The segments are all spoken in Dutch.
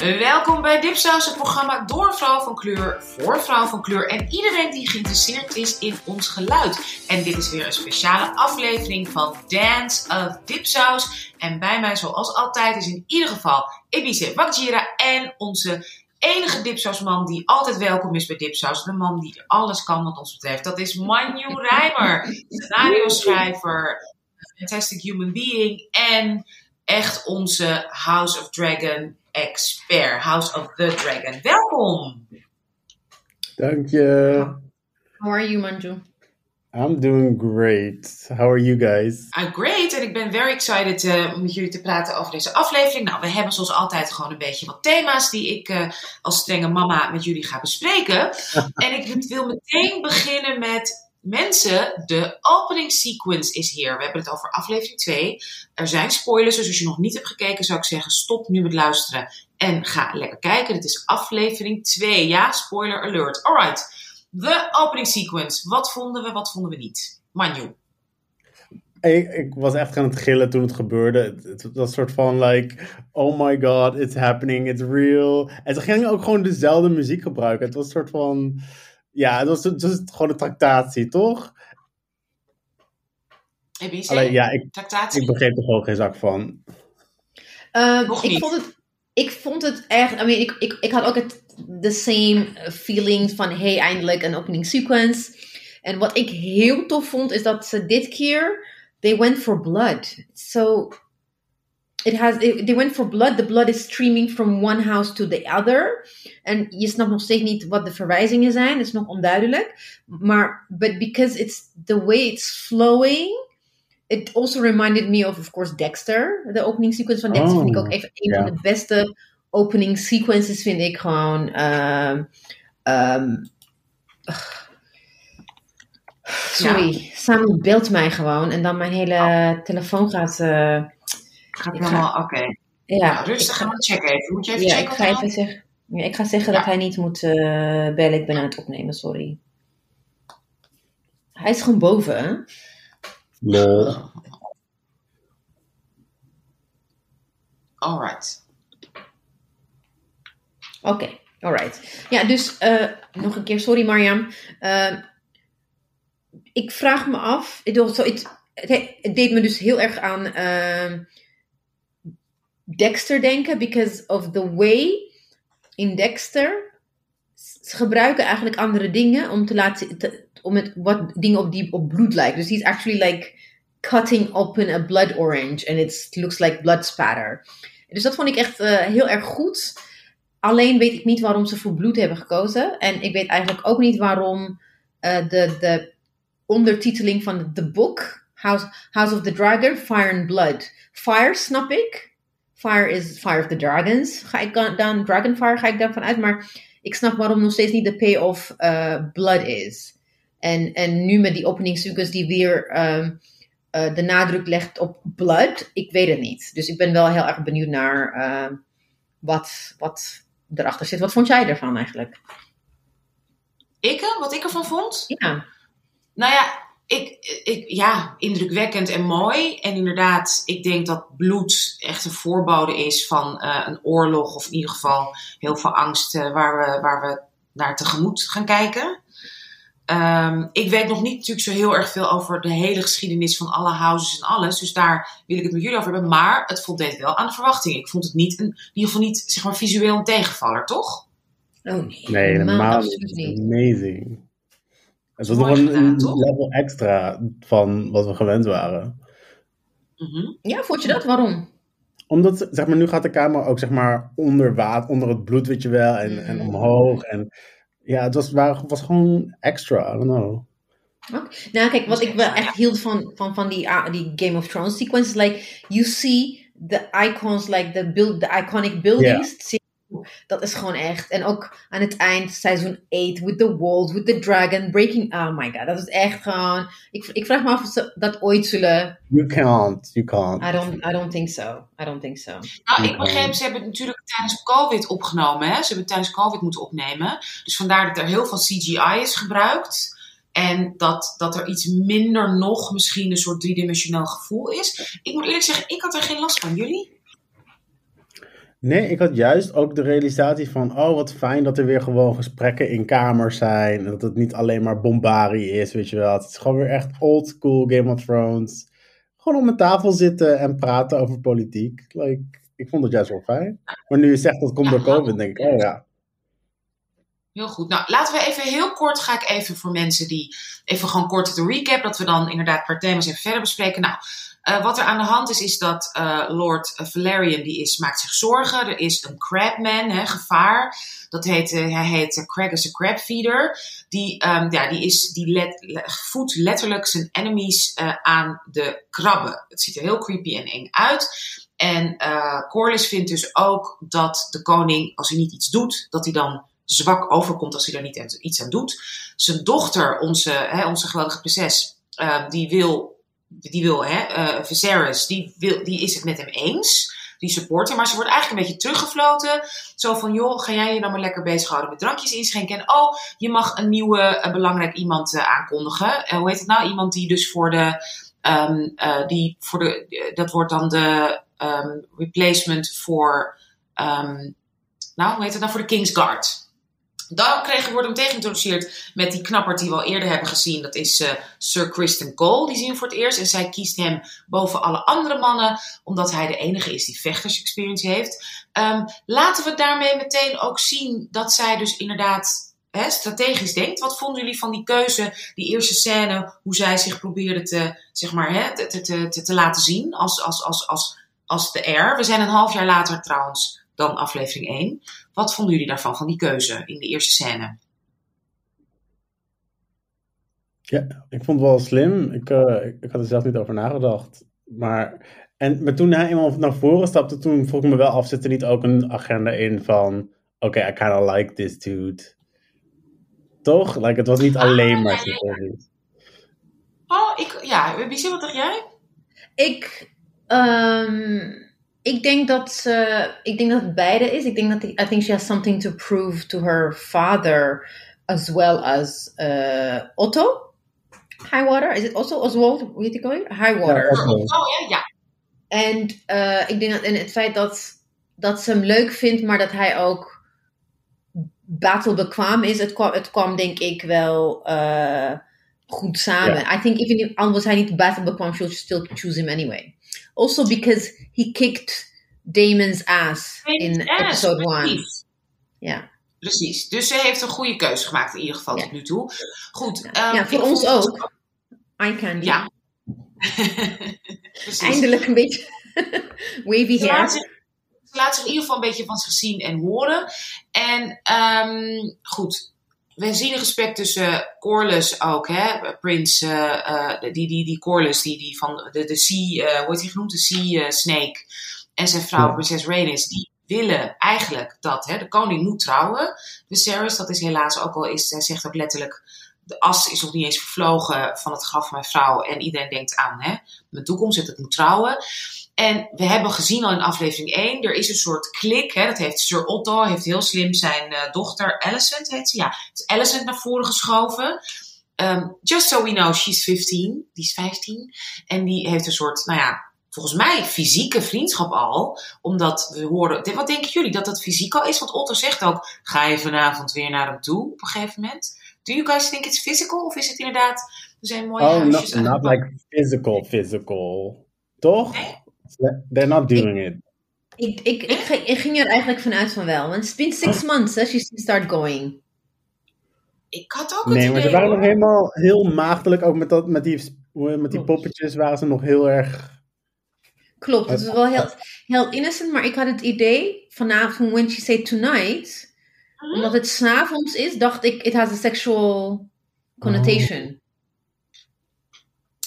Welkom bij Dipsaus, het programma door vrouw van kleur, voor vrouw van kleur en iedereen die geïnteresseerd is in ons geluid. En dit is weer een speciale aflevering van Dance of Dipsaus. En bij mij, zoals altijd, is in ieder geval Ebise Wakjira en onze enige dipsausman die altijd welkom is bij Dipsaus. De man die alles kan wat ons betreft. Dat is Manu Rijmer, scenario-schrijver, fantastic human being en echt onze House of Dragon expert. House of the Dragon. Welkom! Dank je. How are you, Manju? I'm doing great. How are you guys? I'm great en ik ben very excited uh, om met jullie te praten over deze aflevering. Nou, we hebben zoals altijd gewoon een beetje wat thema's die ik uh, als strenge mama met jullie ga bespreken. en ik wil meteen beginnen met mensen, de opening sequence is hier. We hebben het over aflevering 2. Er zijn spoilers, dus als je nog niet hebt gekeken, zou ik zeggen: stop nu met luisteren en ga lekker kijken. Dit is aflevering 2. Ja, spoiler alert. Alright. De opening sequence. Wat vonden we, wat vonden we niet? Manju. Ik, ik, was echt aan het gillen toen het gebeurde. Het, was soort van like, oh my god, it's happening, it's real. En ze gingen ook gewoon dezelfde muziek gebruiken. Het was een soort van, ja, het was gewoon een tractatie, toch? Alleen, ja, ik, tractatie? ik begreep er gewoon geen zak van. Uh, ik, vond het, ik vond het echt, I mean, ik, ik, ik had ook het the same feelings van hey, eindelijk een opening sequence. En wat ik heel tof vond is dat ze dit keer they went for blood. So it has it, they went for blood. The blood is streaming from one house to the other. En je snapt nog steeds niet wat de verwijzingen zijn. Het is nog onduidelijk. Maar but because it's the way it's flowing. It also reminded me of, of course, Dexter. De opening sequence van Dexter oh, vind ik ook even een yeah. van de beste opening sequences vind ik gewoon. Um, um, sorry, ja. Samen beeldt mij gewoon en dan mijn hele oh. telefoon gaat. Uh, gaat helemaal, oké. Okay. Ja, nou, rustig gaan checken even. Moet je even ja, checken? Ik ga, even zeggen, ja, ik ga zeggen ja. dat hij niet moet uh, bellen. Ik ben aan het opnemen, sorry. Hij is gewoon boven, hè? Nee. Alright. Oké, okay, alright. Ja, dus uh, nog een keer, sorry Marjam. Uh, ik vraag me af, het, het, het, deed me dus heel erg aan uh, Dexter denken, because of the way in Dexter ze gebruiken eigenlijk andere dingen om te laten, te, om het wat dingen op die op bloed lijken. Dus he's actually like cutting open a blood orange and it looks like blood spatter. Dus dat vond ik echt uh, heel erg goed. Alleen weet ik niet waarom ze voor bloed hebben gekozen. En ik weet eigenlijk ook niet waarom uh, de, de ondertiteling van het boek, House, House of the Dragon, Fire and Blood. Fire snap ik. Fire is Fire of the Dragons. Ga ik dan, Dragonfire ga ik daarvan uit. Maar ik snap waarom nog steeds niet de payoff uh, Blood is. En, en nu met die opening sequence die weer um, uh, de nadruk legt op Blood, ik weet het niet. Dus ik ben wel heel erg benieuwd naar uh, wat, wat erachter zit. Wat vond jij ervan eigenlijk? Ik? Wat ik ervan vond? Ja. Nou ja, ik, ik, ja, indrukwekkend en mooi. En inderdaad, ik denk dat bloed echt een voorbode is van uh, een oorlog. Of in ieder geval heel veel angst uh, waar, we, waar we naar tegemoet gaan kijken. Um, ik weet nog niet natuurlijk zo heel erg veel over de hele geschiedenis van alle houses en alles. Dus daar wil ik het met jullie over hebben. Maar het voldeed wel aan de verwachting. Ik vond het niet, een, in ieder geval niet zeg maar, visueel een tegenvaller, toch? Oh nee, nee helemaal niet. Amazing. Het was nog een, gedaan, level extra van wat we gewend waren. Mm -hmm. Ja, vond je dat? Waarom? Omdat, zeg maar, nu gaat de camera ook zeg maar onder water, onder het bloed, weet je wel, en, mm. en omhoog. En ja, het was, was gewoon extra, I don't know. Okay. Nou, kijk, wat ik wel echt hield van, van, van die, uh, die Game of Thrones sequences, like, you see the icons, like the, build, the iconic buildings. Dat is gewoon echt. En ook aan het eind, seizoen 8, with the walls, with the dragon, breaking. Oh my god, dat is echt gewoon. Ik, ik vraag me af of ze dat ooit zullen. You can't, you can't. I don't, I don't think so. I don't think so. Nou, ik begreep, ze hebben het natuurlijk tijdens COVID opgenomen. Hè? Ze hebben het tijdens COVID moeten opnemen. Dus vandaar dat er heel veel CGI is gebruikt. En dat, dat er iets minder nog misschien een soort driedimensioneel gevoel is. Ik moet eerlijk zeggen, ik had er geen last van. Jullie? Nee, ik had juist ook de realisatie van, oh wat fijn dat er weer gewoon gesprekken in kamers zijn. En dat het niet alleen maar bombarie is, weet je wel. Het is gewoon weer echt old school Game of Thrones. Gewoon om een tafel zitten en praten over politiek. Like, ik vond het juist wel fijn. Maar nu je zegt dat komt door COVID, denk ik, oh ja. Heel goed. Nou, laten we even heel kort, ga ik even voor mensen die, even gewoon kort de recap, dat we dan inderdaad per thema's even verder bespreken. Nou, uh, wat er aan de hand is, is dat uh, Lord Valerian, die is, maakt zich zorgen. Er is een crabman, hè, gevaar. Dat heet, uh, hij heet Crag is a crabfeeder. Die, um, ja, die, is, die let, voedt letterlijk zijn enemies aan de krabben. Het ziet er heel creepy en eng uit. En Corlys vindt dus ook dat de koning, als hij niet iets doet, dat hij dan zwak overkomt als hij er niet iets aan doet. Zijn dochter, onze, hè, onze geweldige prinses, uh, die wil, die wil hè, uh, Viserys, die, wil, die is het met hem eens. Die supporter, maar ze wordt eigenlijk een beetje teruggefloten. Zo van, joh, ga jij je dan maar lekker bezighouden met drankjes inschenken. En oh, je mag een nieuwe, belangrijk iemand uh, aankondigen. hoe heet het nou? Iemand die dus voor de, um, die voor de, dat wordt dan de um, replacement voor, um, nou, hoe heet het nou? Voor de Kingsguard. Dan kregen, wordt hem tegen geïntroduceerd met die knapper die we al eerder hebben gezien. Dat is uh, Sir Kristen Cole. Die zien we voor het eerst. En zij kiest hem boven alle andere mannen. Omdat hij de enige is die vechters-experience heeft. Um, laten we daarmee meteen ook zien dat zij dus inderdaad hè, strategisch denkt. Wat vonden jullie van die keuze, die eerste scène. Hoe zij zich probeerde te, zeg maar, hè, te, te, te, te laten zien als, als, als, als, als de R. We zijn een half jaar later trouwens dan aflevering 1. Wat vonden jullie daarvan, van die keuze in de eerste scène? Ja, ik vond het wel slim. Ik, uh, ik, had er zelf niet over nagedacht. Maar, en, maar toen hij eenmaal naar voren stapte, toen vroeg ik me wel af, zit er niet ook een agenda in van, oké, okay, I kind of like this dude. Toch? Like, het was niet ah, alleen maar. Oh, ik, ja, wie wat dacht jij? Ik, um, ik denk dat ze, ik denk dat het beide is. Ik denk dat, I think she has something to prove to her father as well as uh, Otto. Highwater, is het Otto Oswald? Hoe heet die alweer? Highwater. Ja, oh ja, ja. En uh, ik denk dat, en het feit dat, dat ze hem leuk vindt, maar dat hij ook battlebekwaam is, het kwam, het kwam denk ik wel uh, goed samen. Yeah. I think even if, al was hij niet battlebekwaam, she'll still choose him anyway. Also because he kicked Damon's ass in ass, episode 1. Ja. Precies. Dus ze heeft een goede keuze gemaakt in ieder geval ja. tot nu toe. Goed. Um, ja, voor ons ook. Eye candy. Ja. Eindelijk een beetje wavy ze hair. Laat zich, ze laat zich in ieder geval een beetje van zich zien en horen. En um, goed, we zien een gesprek tussen Corlys ook, hè, Prins, uh, uh, die, die, die Corlys, die, die van de, de Sea, uh, hoe heet hij genoemd, de Sea Snake, en zijn vrouw, ja. prinses Rhaenys, die willen eigenlijk dat hè, de koning moet trouwen. Viserys, dat is helaas ook al, is, hij zegt ook letterlijk, de as is nog niet eens vervlogen van het graf van mijn vrouw. En iedereen denkt aan hè, mijn toekomst, dat ik moet trouwen. En we hebben gezien al in aflevering 1, er is een soort klik. Hè, dat heeft Sir Otto, heeft heel slim zijn uh, dochter Alicent, heet ze. Ja, is Alicent naar voren geschoven. Um, just so we know, she's 15. Die is 15. En die heeft een soort, nou ja, volgens mij fysieke vriendschap al. Omdat we horen, wat denken jullie, dat dat fysiek al is? Want Otto zegt ook, ga je vanavond weer naar hem toe op een gegeven moment? Do you guys think it's physical? Of is het inderdaad, er zijn mooie oh, huisjes. not, not like physical, physical. Toch? Nee? They're not doing ik, it. Ik, ik, ik, ik, ging er eigenlijk vanuit van wel. Want it's been six months since she start going. Ik had ook het Nee, idee, maar ze waren hoor. nog helemaal heel maagdelijk. Ook met, dat, met, die, met die poppetjes waren ze nog heel erg... Klopt, het was wel heel, heel innocent. Maar ik had het idee vanavond, when she said tonight... Mhm. Omdat het s'avonds is, dacht ik, it has a sexual connotation.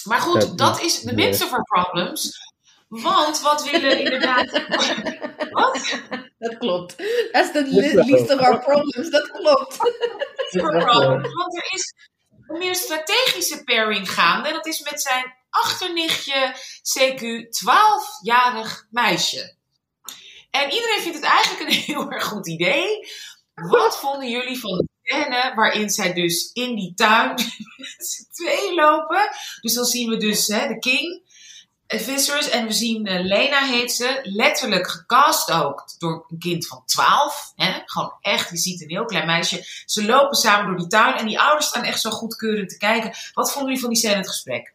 Maar goed, Dat- is the midst of our problems. Want wat willen inderdaad. wat? Dat klopt. That's the least of our problems. Dat klopt. Want er is een meer strategische pairing gaande. En dat is met zijn achternichtje, CQ, 12-jarig meisje. En iedereen vindt het eigenlijk een heel erg goed idee. Wat vonden jullie van de scène waarin zij dus in die tuin met z'n tweeën lopen? Dus dan zien we dus hè, de king Visser's en we zien uh, Lena heet ze, letterlijk gecast ook door een kind van 12. Hè? Gewoon echt, je ziet een heel klein meisje. Ze lopen samen door die tuin en die ouders staan echt zo goedkeurend te kijken. Wat vonden jullie van die scène in het gesprek?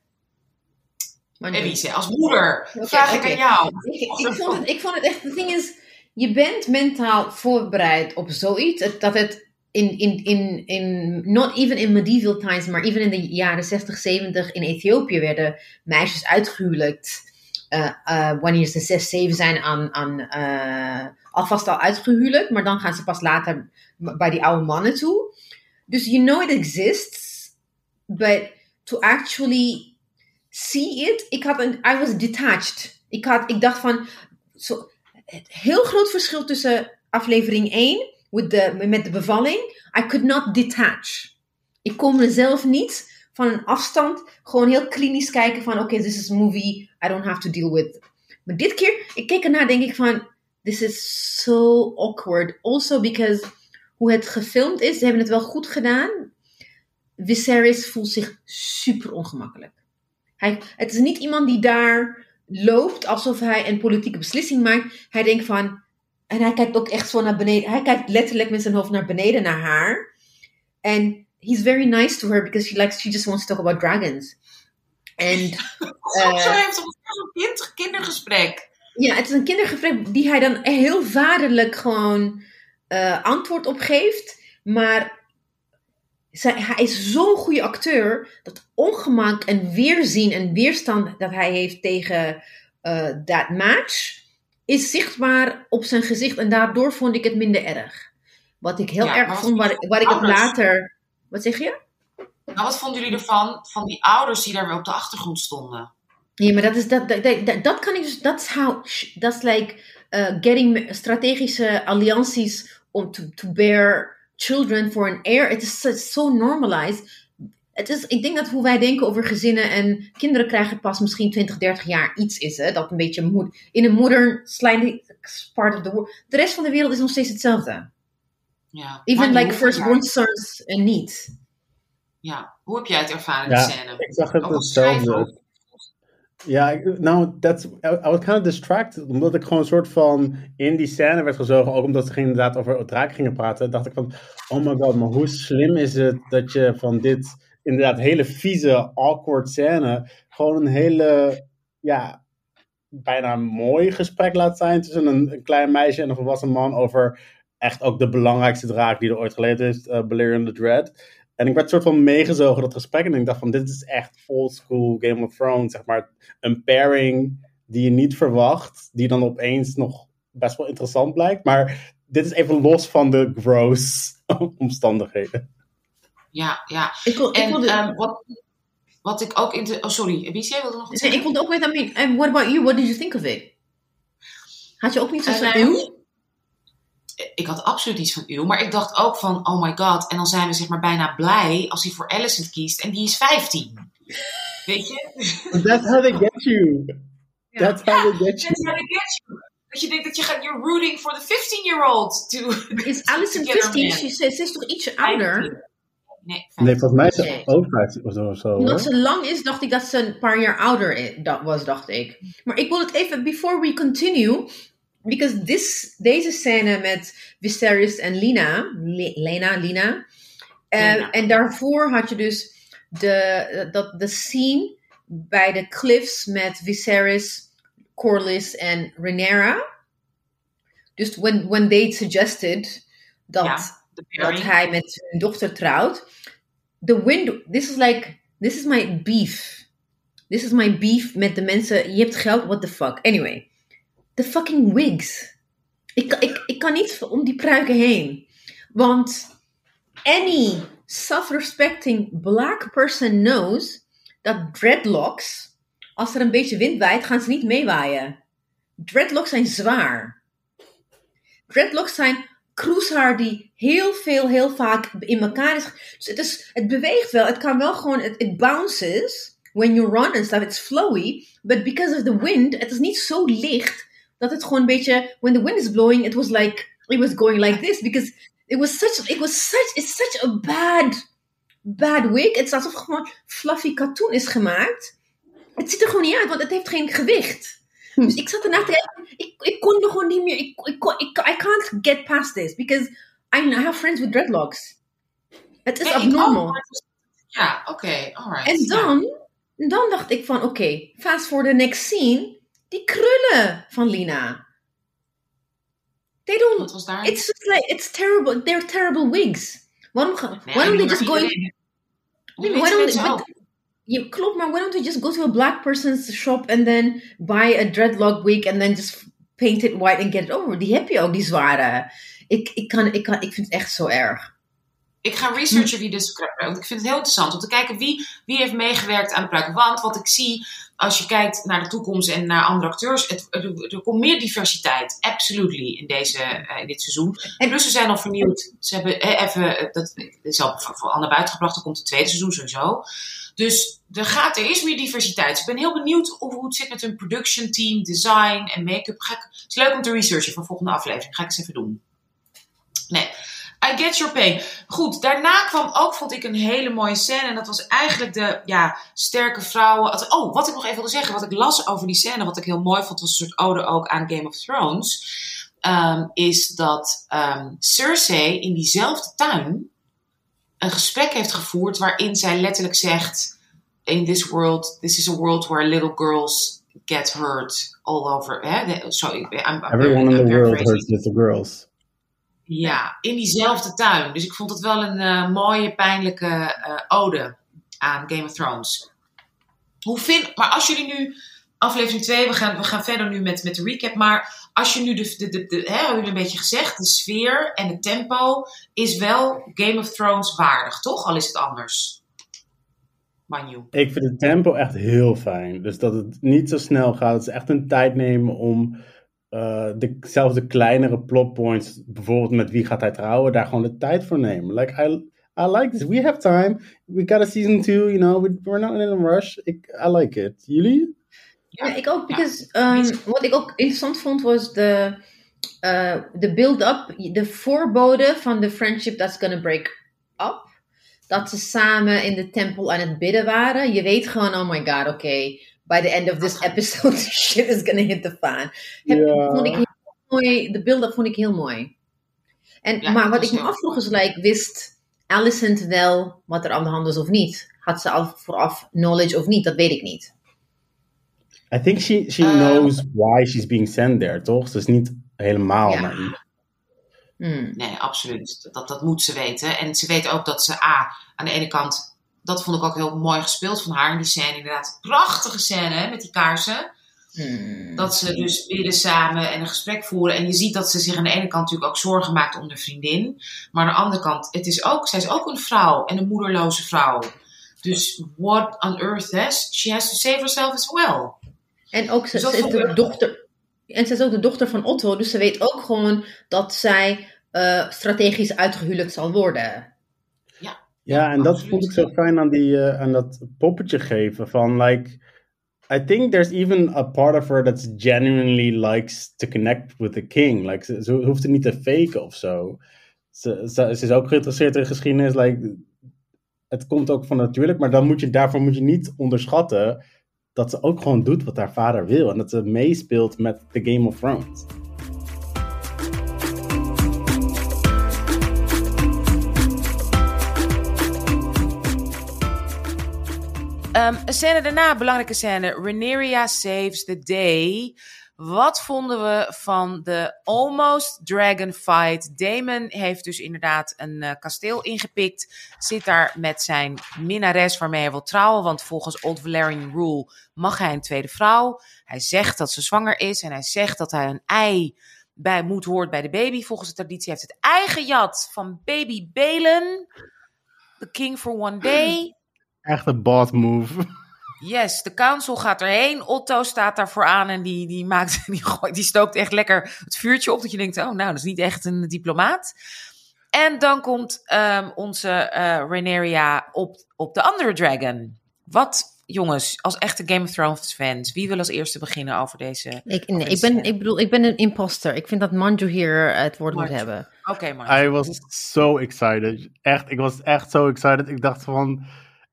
Elise, als moeder, okay, vraag ik aan jou. Ik, ik, vond het, ik vond het echt, het ding is, je bent mentaal voorbereid op zoiets, dat het in, in, in, in, not even in medieval times, maar even in de jaren 60, 70 in Ethiopië werden meisjes uitgehuwelijkt. Uh, uh, wanneer ze 6, 7 zijn aan, aan uh, alvast al uitgehuwelijkt, maar dan gaan ze pas later bij die oude mannen toe. Dus you know it exists, but to actually see it, ik had een, I was detached. Ik, had, ik dacht van, so, heel groot verschil tussen aflevering 1 with met de bevalling. I could not detach. Ik kon mezelf niet van een afstand gewoon heel klinisch kijken van oké, this is a movie I don't have to deal with. Maar dit keer, ik keek ernaar denk ik van this is so awkward. Also because hoe het gefilmd is, ze hebben het wel goed gedaan. Viserys voelt zich super ongemakkelijk. Hij, het is niet iemand die daar loopt alsof hij een politieke beslissing maakt. Hij denkt van, en hij kijkt ook echt zo naar beneden. Hij kijkt letterlijk met zijn hoofd naar beneden naar haar. En he's very nice to her because she likes, she just wants to talk about dragons. En. Uh, Zo heeft een kind, kindergesprek. Ja, het is een kindergesprek die hij dan heel vaderlijk gewoon uh, antwoord op geeft. Maar zij, hij is zo'n goede acteur dat ongemak en weerzien en weerstand dat hij heeft tegen uh, dat match is zichtbaar op zijn gezicht en daardoor vond ik het minder erg. Wat ik heel erg vond, waar, waar ik het later. Wat zeg je? Nou, wat vonden jullie ervan, van die ouders die daar weer op de achtergrond stonden? Ja, maar dat is dat, dat, dat, dat kan ik dus, dat is how, is like uh, getting strategische allianties om to, to bear children for an heir. Het is so normalized het is, ik denk dat hoe wij denken over gezinnen en kinderen krijgen pas misschien 20, 30 jaar iets is. Hè, dat een beetje moet. In een modern slightly part of the world. De rest van de wereld is nog steeds hetzelfde. Ja. Even like firstborn sons en niet. Ja, hoe heb jij het ervaren, ja, scène? Ik zag het hetzelfde. Ja, nou, that's, I was kind of distracted. Omdat ik gewoon een soort van in die scène werd gezogen. Ook omdat ze inderdaad over draak gingen praten. Dacht ik van, oh my god, maar hoe slim is het dat je van dit inderdaad hele vieze, awkward scène. Gewoon een hele, ja, bijna mooi gesprek laat zijn tussen een, klein meisje en een volwassen man over echt ook de belangrijkste draak die er ooit geleden is, uh, Balerion the Dread. En ik werd soort van meegezogen dat gesprek en ik dacht van dit is echt old school Game of Thrones, zeg maar een pairing die je niet verwacht, die dan opeens nog best wel interessant blijkt. Maar dit is even los van de gross omstandigheden ja, ja. Ik wil, en ik um, wat, wat ik ook in de... Oh, sorry. Wie wilde nog iets nee, Ik wilde ook weten, I mean, what about you? What did you think of it? Had je ook niet zo van uh, Ik had absoluut iets van u, maar ik dacht ook van, oh my god. En dan zijn we zeg maar bijna blij als hij voor Alicent kiest en die is 15. Weet je? That's how they get you. That's how they get you. That's how they get you. Dat je denkt dat je gaat, you're rooting for the 15-year-old to. Is Alicent 15? Ze is toch ietsje ouder? Nee, nee, volgens mij is ze ook 15 of zo. zo Omdat ze lang is, dacht ik dat ze een paar jaar ouder was, dacht ik. Maar ik wil het even, before we continue, because this, deze scène met Viserys en Lina, Lena, Lina, uh, en daarvoor had je dus de, dat, de scene bij de cliffs met Viserys, Corlys en Rhaenyra. Dus when, when they suggested dat, ja, dat hij met hun dochter trouwt, the wind, this is like, this is my beef. This is my beef met de mensen, je hebt geld, what the fuck. Anyway, the fucking wigs. Ik, ik, ik kan niet om die pruiken heen. Want any self-respecting black person knows dat dreadlocks, als er een beetje wind waait, gaan ze niet meewaaien. Dreadlocks zijn zwaar. Dreadlocks zijn kroeshaar die heel veel, heel vaak in elkaar is. Dus het, is, het beweegt wel. Het kan wel gewoon, het bounces when you run and stuff. It's flowy. But because of the wind, het is niet zo licht dat het gewoon een beetje, when the wind is blowing, it was like, it was going like this. Because it was such, it was such, it's such a bad, bad wig. Het is alsof gewoon fluffy katoen is gemaakt. Het ziet er gewoon niet uit, want het heeft geen gewicht. Dus ik zat ernaar te kijken. Ik, ik kon er gewoon niet meer. Ik, ik, kon- ik, I can't get past this. Because I have friends with dreadlocks. Het is abnormal. is- Ja, oké, alright. En dan, dan dacht ik van, oké, fast for the next scene. Die krullen van Lina. They Wat don't, was daar? it's just like, it's terrible. They're terrible wigs. Waarom, Nee, why don't they just go in, iedereen- Nee, Die maar Ja, klopt, maar why don't we just go to a black person's shop and then buy a dreadlock wig and then just paint it white and get it over? Die heb je ook, die zware. Ik, ik, kan, ik, kan, ik vind het echt zo erg. Ik ga researchen wie dus. Want ik vind het heel interessant om te kijken wie, wie heeft meegewerkt aan de pruik. Want wat ik zie, als je kijkt naar de toekomst en naar andere acteurs, het, er, er komt meer diversiteit. Absolutely in, deze, eh, in dit seizoen. En plus ze zijn al vernieuwd. Ze hebben eh, even, eh, dat is al voor, voor Anne buitengebracht, er komt het tweede seizoen sowieso. Dus er, gaat, er is meer diversiteit. Dus ik ben heel benieuwd hoe, hoe het zit met hun production team, design en make-up. Ik- Het is leuk om te researchen voor de volgende aflevering. Ga ik eens even doen. Nee, I get your pain. Goed, daarna kwam ook, vond ik, een hele mooie scène. En dat was eigenlijk de ja, sterke vrouwen. Oh, wat ik nog even wilde zeggen, wat ik las over die scène, wat ik heel mooi vond, was een soort ode ook aan Game of Thrones. ehm, is dat ehm, Cersei in diezelfde tuin een gesprek heeft gevoerd waarin zij letterlijk zegt: In this world, this is a world where little girls get hurt all over. Hè? Sorry, I'm, I'm Everyone in the world hurts little girls. Ja, in diezelfde tuin. Dus ik vond het wel een eh, mooie, pijnlijke eh, ode aan Game of Thrones. Hoe vind, maar als jullie nu, aflevering 2, we gaan, we gaan verder nu met, met de recap. Maar als je nu de, de, de, hè, hebben jullie een beetje gezegd, de sfeer en het tempo is wel Game of Thrones waardig, toch? Al is het anders. Manju. Ik vind het tempo echt heel fijn. Dus dat het niet zo snel gaat. Het is echt een tijd nemen om eh, de, zelfs de kleinere plotpoints, bijvoorbeeld met wie gaat hij trouwen, daar gewoon de tijd voor nemen. Like, I, I like this. We have time. We got a season two, you know. We, we're not in a rush. Ik, I like it. Jullie? Ja, ik ook. Because, um, wat ik ook interessant vond was de, eh, de build-up, de voorbode van de friendship that's gonna break up. Dat ze samen in de tempel aan het bidden waren. Je weet gewoon, oh my god, oké. By the end of this episode, shit is gonna hit the fan. Heb, Ja. vond ik heel mooi. De build-up vond ik heel mooi. En, Ja, maar wat was ik me afvroeg is, like, wist Alicent wel wat er aan de hand is of niet? Had ze al vooraf knowledge of niet? Dat weet ik niet. I think she, she Uh, knows why she's being sent there, toch? Ze is niet helemaal Ja. naïef. Hmm. Nee, absoluut. Dat, dat moet ze weten. En ze weet ook dat ze A, aan de ene kant, dat vond ik ook heel mooi gespeeld van haar in die scène. Inderdaad, prachtige scène hè, met die kaarsen. Hmm. Dat ze dus bidden samen en een gesprek voeren. En je ziet dat ze zich aan de ene kant natuurlijk ook zorgen maakt om de vriendin. Maar aan de andere kant, het is ook, zij is ook een vrouw en een moederloze vrouw. Dus what on earth has she has to save herself as well. En ook ze, Dus ze is de dochter. En ze is ook de dochter van Otto, dus ze weet ook gewoon dat zij eh, strategisch uitgehuwelijkd zal worden. Ja, en dat vond ik zo fijn aan, die, eh, aan dat poppetje geven. Van, like, I think there's even a part of her that genuinely likes to connect with the king. Like, ze, ze hoeft het niet te faken of zo. Ze, ze, ze is ook geïnteresseerd in geschiedenis. Like, het komt ook van natuurlijk, maar dan moet je, daarvoor moet je niet onderschatten dat ze ook gewoon doet wat haar vader wil. En dat ze meespeelt met The Game of Thrones. Ehm, een scène daarna, belangrijke scène. Rhaenyra saves the day. Wat vonden we van de almost dragon fight? Damon heeft dus inderdaad een eh, kasteel ingepikt. Zit daar met zijn minnares waarmee hij wil trouwen. Want volgens Old Valerian Rule mag hij een tweede vrouw. Hij zegt dat ze zwanger is. En hij zegt dat hij een ei bij moet hoort bij de baby. Volgens de traditie heeft het ei gejat van baby Balen. The king for one day. Echt een boss move. Yes, de council gaat erheen. Otto staat daarvoor aan en die, die, maakt, die, gooit, die stookt echt lekker het vuurtje op. Dat je denkt, oh nou, dat is niet echt een diplomaat. En dan komt ehm, onze eh Rhaenyra op, op de andere dragon. Wat, jongens, als echte Game of Thrones fans, wie wil als eerste beginnen over deze? Ik, nee, ik, ben, eh, ik bedoel, ik ben een imposter. Ik vind dat Manju hier het woord moet Manju. hebben. Oké, maar. I was so excited. Echt, ik was echt so excited. Ik dacht van,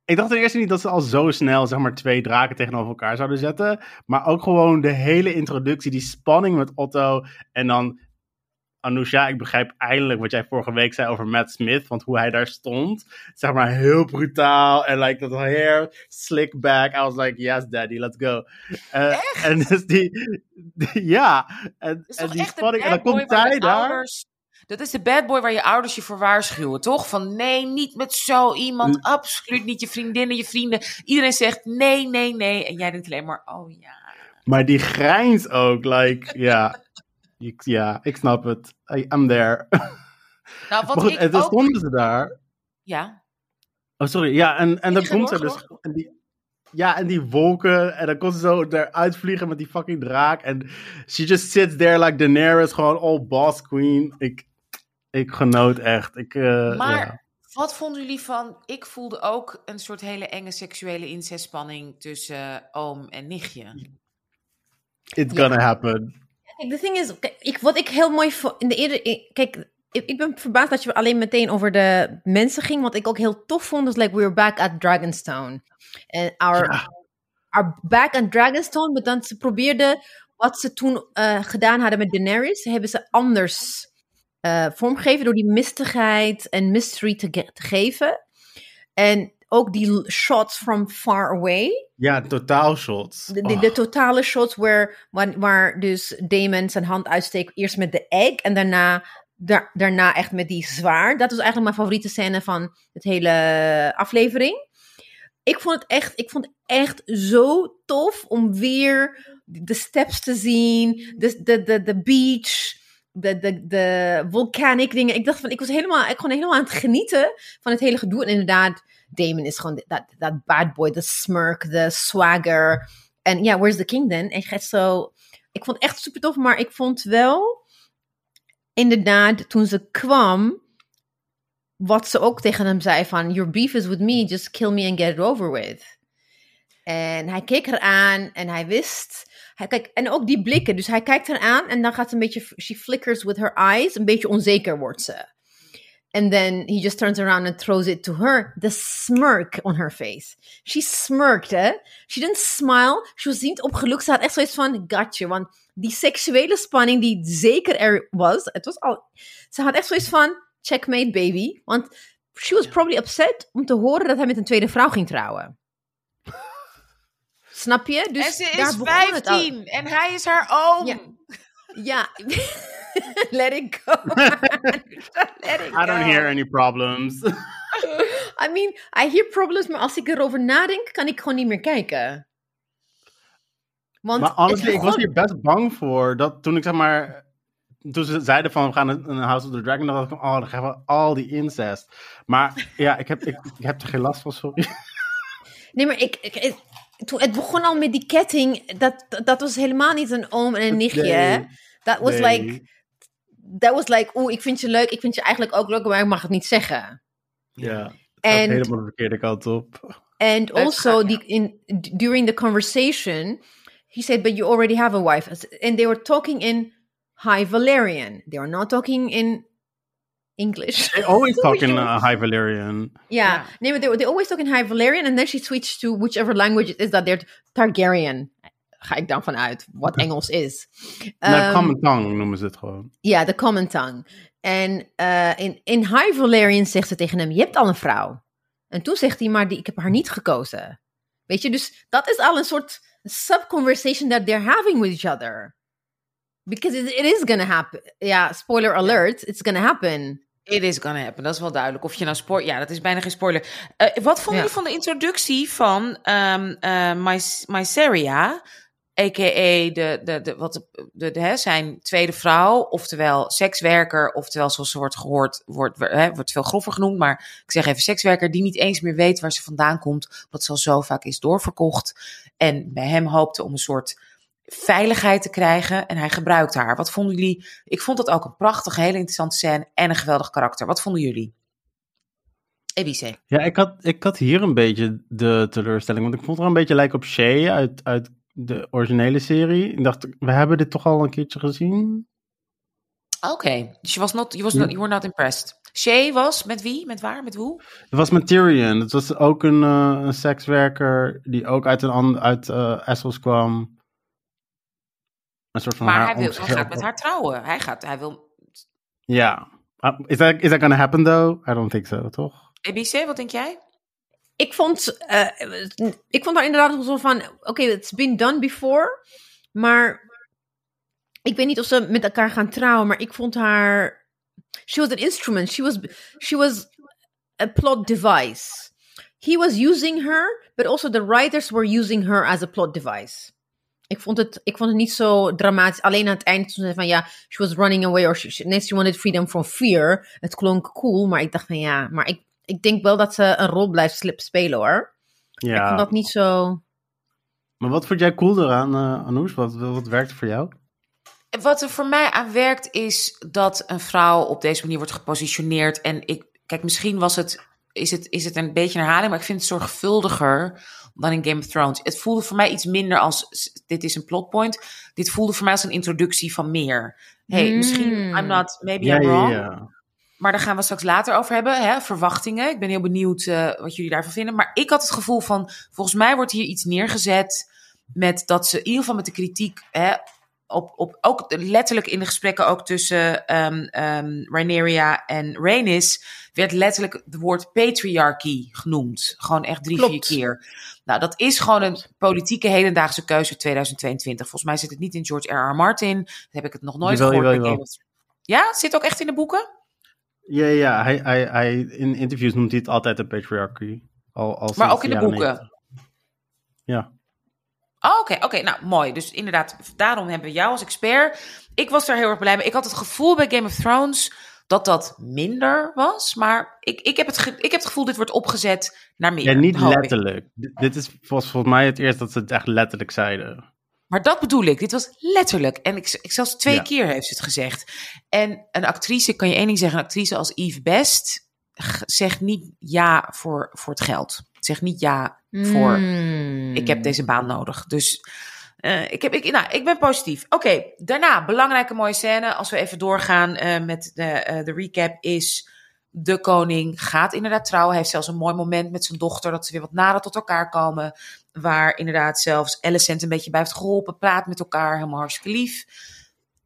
ik dacht ten eerste niet dat ze al zo snel, zeg maar, twee draken tegenover elkaar zouden zetten. Maar ook gewoon de hele introductie, die spanning met Otto. En dan Anousha, ik begrijp eindelijk wat jij vorige week zei over Matt Smith. Want hoe hij daar stond, zeg maar heel brutaal. En like dat hair, slick back. I was like, yes daddy, let's go. Uh, en dus die, die ja. En, en die spanning, en dan komt hij daar. Ouders, dat is de bad boy waar je ouders je voor waarschuwen, toch? Van nee, niet met zo iemand. Absoluut niet je vriendinnen, je vrienden. Iedereen zegt nee, nee, nee. En jij denkt alleen maar, oh ja. Maar die grijns ook, like, ja. ja, ik snap het. I, I'm there. Nou, wat ik en ook... stonden ze daar. Ja. Oh, sorry. Ja, en, en dan komt ze dus... En die, ja, en die wolken. En dan kon ze zo eruit vliegen met die fucking draak. En she just sits there like Daenerys. Gewoon all boss queen. Ik, ik genoot echt. Ik, uh, maar wat vonden jullie van... Ik voelde ook een soort hele enge seksuele incestspanning tussen uh, oom en nichtje. It's gonna happen. Kijk, de thing is, ik, wat ik heel mooi vond... In de eerder, kijk, ik, ik, ben verbaasd dat je alleen meteen over de mensen ging. Wat ik ook heel tof vond, is like we were back at Dragonstone. En our, ja. our back at Dragonstone, maar dan ze probeerden wat ze toen uh, gedaan hadden met Daenerys, hebben ze anders uh, vormgegeven door die mistigheid en mystery te, te geven. En ook die shots from far away. Ja, totaal shots. De, de, de totale shots waar, waar, waar, dus Damon zijn hand uitsteekt. Eerst met de egg en daarna, da, daarna echt met die zwaar. Dat was eigenlijk mijn favoriete scène van het hele aflevering. Ik vond het echt, ik vond het echt zo tof om weer de steps te zien. De, de, de, de beach de, de, de volcanic dingen. Ik dacht van, ik was helemaal, ik gewoon helemaal aan het genieten van het hele gedoe. En inderdaad, Damon is gewoon dat, dat bad boy, de smirk, de swagger. En ja, where's the king then? En gaat zo, ik vond het echt super tof, maar ik vond wel, inderdaad, toen ze kwam, wat ze ook tegen hem zei van, your beef is with me, just kill me and get it over with. En hij keek haar aan en hij wist hij, kijk, en ook die blikken. Dus hij kijkt haar aan en dan gaat ze een beetje, she flickers with her eyes. Een beetje onzeker wordt ze. And then he just turns around and throws it to her. The smirk on her face. She smirked, hè? She didn't smile. She was niet opgelukt. Ze had echt zoiets van, gotcha. Want die seksuele spanning die zeker er was, het was al... Ze had echt zoiets van, checkmate baby. Want she was probably upset om te horen dat hij met een tweede vrouw ging trouwen. Snap je? Dus en ze is 15 en hij is haar oom. Ja. ja. Let it go. Let it I don't hear any problems. I mean, I hear problems, maar als ik erover nadenk, kan ik gewoon niet meer kijken. Want maar honestly, ik was hier best bang voor. Dat toen ik zeg maar. Toen ze zeiden van we gaan een House of the Dragon, dacht ik, oh, dan gaan we al die incest. Maar ja, ik heb, ik, ik heb er geen last van, sorry. Nee, maar ik, ik, toen, het begon al met die ketting. Dat, dat was helemaal niet een oom en een nichtje. Dat was like. Dat was like, oeh, ik vind je leuk. Ik vind je eigenlijk ook leuk, maar ik mag het niet zeggen. Ja. En helemaal de verkeerde kant op. And also, the, in, during the conversation, he said, but you already have a wife. And they were talking in High Valerian. They were not talking in English. They always talk in uh, High Valyrian. Yeah, yeah. No, they, they always talk in High Valyrian, and then she switched to whichever language it is that they're Targaryen. Ga ik dan vanuit wat Engels is. Um, de common tongue noemen ze het gewoon. Ja, de common tongue. En uh, in, in High Valyrian zegt ze tegen hem: Je hebt al een vrouw. En toen zegt hij: Maar die, ik heb haar niet gekozen. Weet je, dus dat is al een soort sub-conversation that they're having with each other. Because it, it is gonna happen. Ja, yeah, spoiler alert, it's gonna happen. It is gonna happen, dat is wel duidelijk. Of je nou spoor... Ja, dat is bijna geen spoiler. Uh, wat vonden jullie van de introductie van um, uh, Myceria? A.k.a. de, de, de, wat de, de, hè, zijn tweede vrouw, oftewel sekswerker, oftewel zoals ze wordt gehoord, wordt, hè, wordt veel grover genoemd, maar ik zeg even sekswerker, die niet eens meer weet waar ze vandaan komt, omdat ze al zo vaak is doorverkocht. En bij hem hoopte om een soort veiligheid te krijgen en hij gebruikt haar. Wat vonden jullie? Ik vond dat ook een prachtige, hele interessante scène en een geweldig karakter. Wat vonden jullie? Ebice. Ja, ik had, ik had hier een beetje de teleurstelling, want ik vond er een beetje lijken op Shay uit, uit de originele serie. Ik dacht, we hebben dit toch al een keertje gezien? Oké, okay. dus je was not, je was not, you were not impressed. Shay was met wie? Met waar? Met hoe? Het was met Tyrion. Het was ook een, eh, een sekswerker die ook uit, een uit eh, Essos kwam. Een soort van Maar haar hij, wil, hij gaat met haar trouwen. Hij, gaat, hij wil... Ja. Uh, is, that, is that gonna happen though? I don't think so, toch? ABC, wat denk jij? Ik vond, eh, ik vond haar inderdaad zo van, oké, it's been done before, maar ik weet niet of ze met elkaar gaan trouwen, maar ik vond haar, she was an instrument, she was, she was a plot device. He was using her, but also the writers were using her as a plot device. Ik vond het, ik vond het niet zo dramatisch. Alleen aan het eind toen ze van ja, she was running away or she, she, she wanted freedom from fear. Het klonk cool, maar ik dacht van ja, maar ik, ik denk wel dat ze een rol blijft slip spelen hoor. Ik Ja. vond dat niet zo. Maar wat vond jij cool eraan, eh Anoush? Wat, wat werkte voor jou? Wat er voor mij aan werkt is dat een vrouw op deze manier wordt gepositioneerd. En ik, kijk, misschien was het, is het, is het een beetje een herhaling, maar ik vind het zorgvuldiger dan in Game of Thrones. Het voelde voor mij iets minder als, dit is een plotpoint. Dit voelde voor mij als een introductie van meer. hey, Mm. misschien, I'm not, maybe I'm ja, wrong. ja. Maar daar gaan we straks later over hebben. Hè? Verwachtingen. Ik ben heel benieuwd eh, wat jullie daarvan vinden. Maar ik had het gevoel van, volgens mij wordt hier iets neergezet met dat ze in ieder geval met de kritiek hè, op, op ook letterlijk in de gesprekken ook tussen Rhaenyra en Rhaenys werd letterlijk het woord patriarchy genoemd. Gewoon echt drie, Klopt. vier keer. Nou, dat is gewoon een politieke hedendaagse keuze 2022. Volgens mij zit het niet in George R. R. Martin. Dat heb ik het nog nooit Jawel, gehoord. jawel, Ja, zit ook echt in de boeken? Ja, ja, hij, hij, hij, in interviews noemt hij het altijd de patriarchy. Al, al Maar ook in de boeken? 90. Ja. Oh, Oké, oké, nou mooi. Dus inderdaad, daarom hebben we jou als expert. Ik was daar heel erg blij mee. Ik had het gevoel bij Game of Thrones dat dat minder was. Maar ik, ik, heb, het ge- ik heb het gevoel, dit wordt opgezet naar meer. Ja, niet letterlijk. D- dit is volgens, volgens mij het eerst dat ze het echt letterlijk zeiden. Maar dat bedoel ik. Dit was letterlijk. En ik, ik zelfs twee Ja. keer heeft ze het gezegd. En een actrice, kan je één ding zeggen. Een actrice als Eve Best zegt niet ja voor, voor het geld. Zegt niet ja voor... Mm. ik heb deze baan nodig. Dus eh, ik, heb, ik, nou, ik ben positief. Oké, daarna, belangrijke mooie scène. Als we even doorgaan eh, met de, eh, de recap is... De koning gaat inderdaad trouwen. Hij heeft zelfs een mooi moment met zijn dochter... dat ze weer wat nader tot elkaar komen. Waar inderdaad zelfs Alicent een beetje bij heeft geholpen. Praat met elkaar, helemaal hartstikke lief.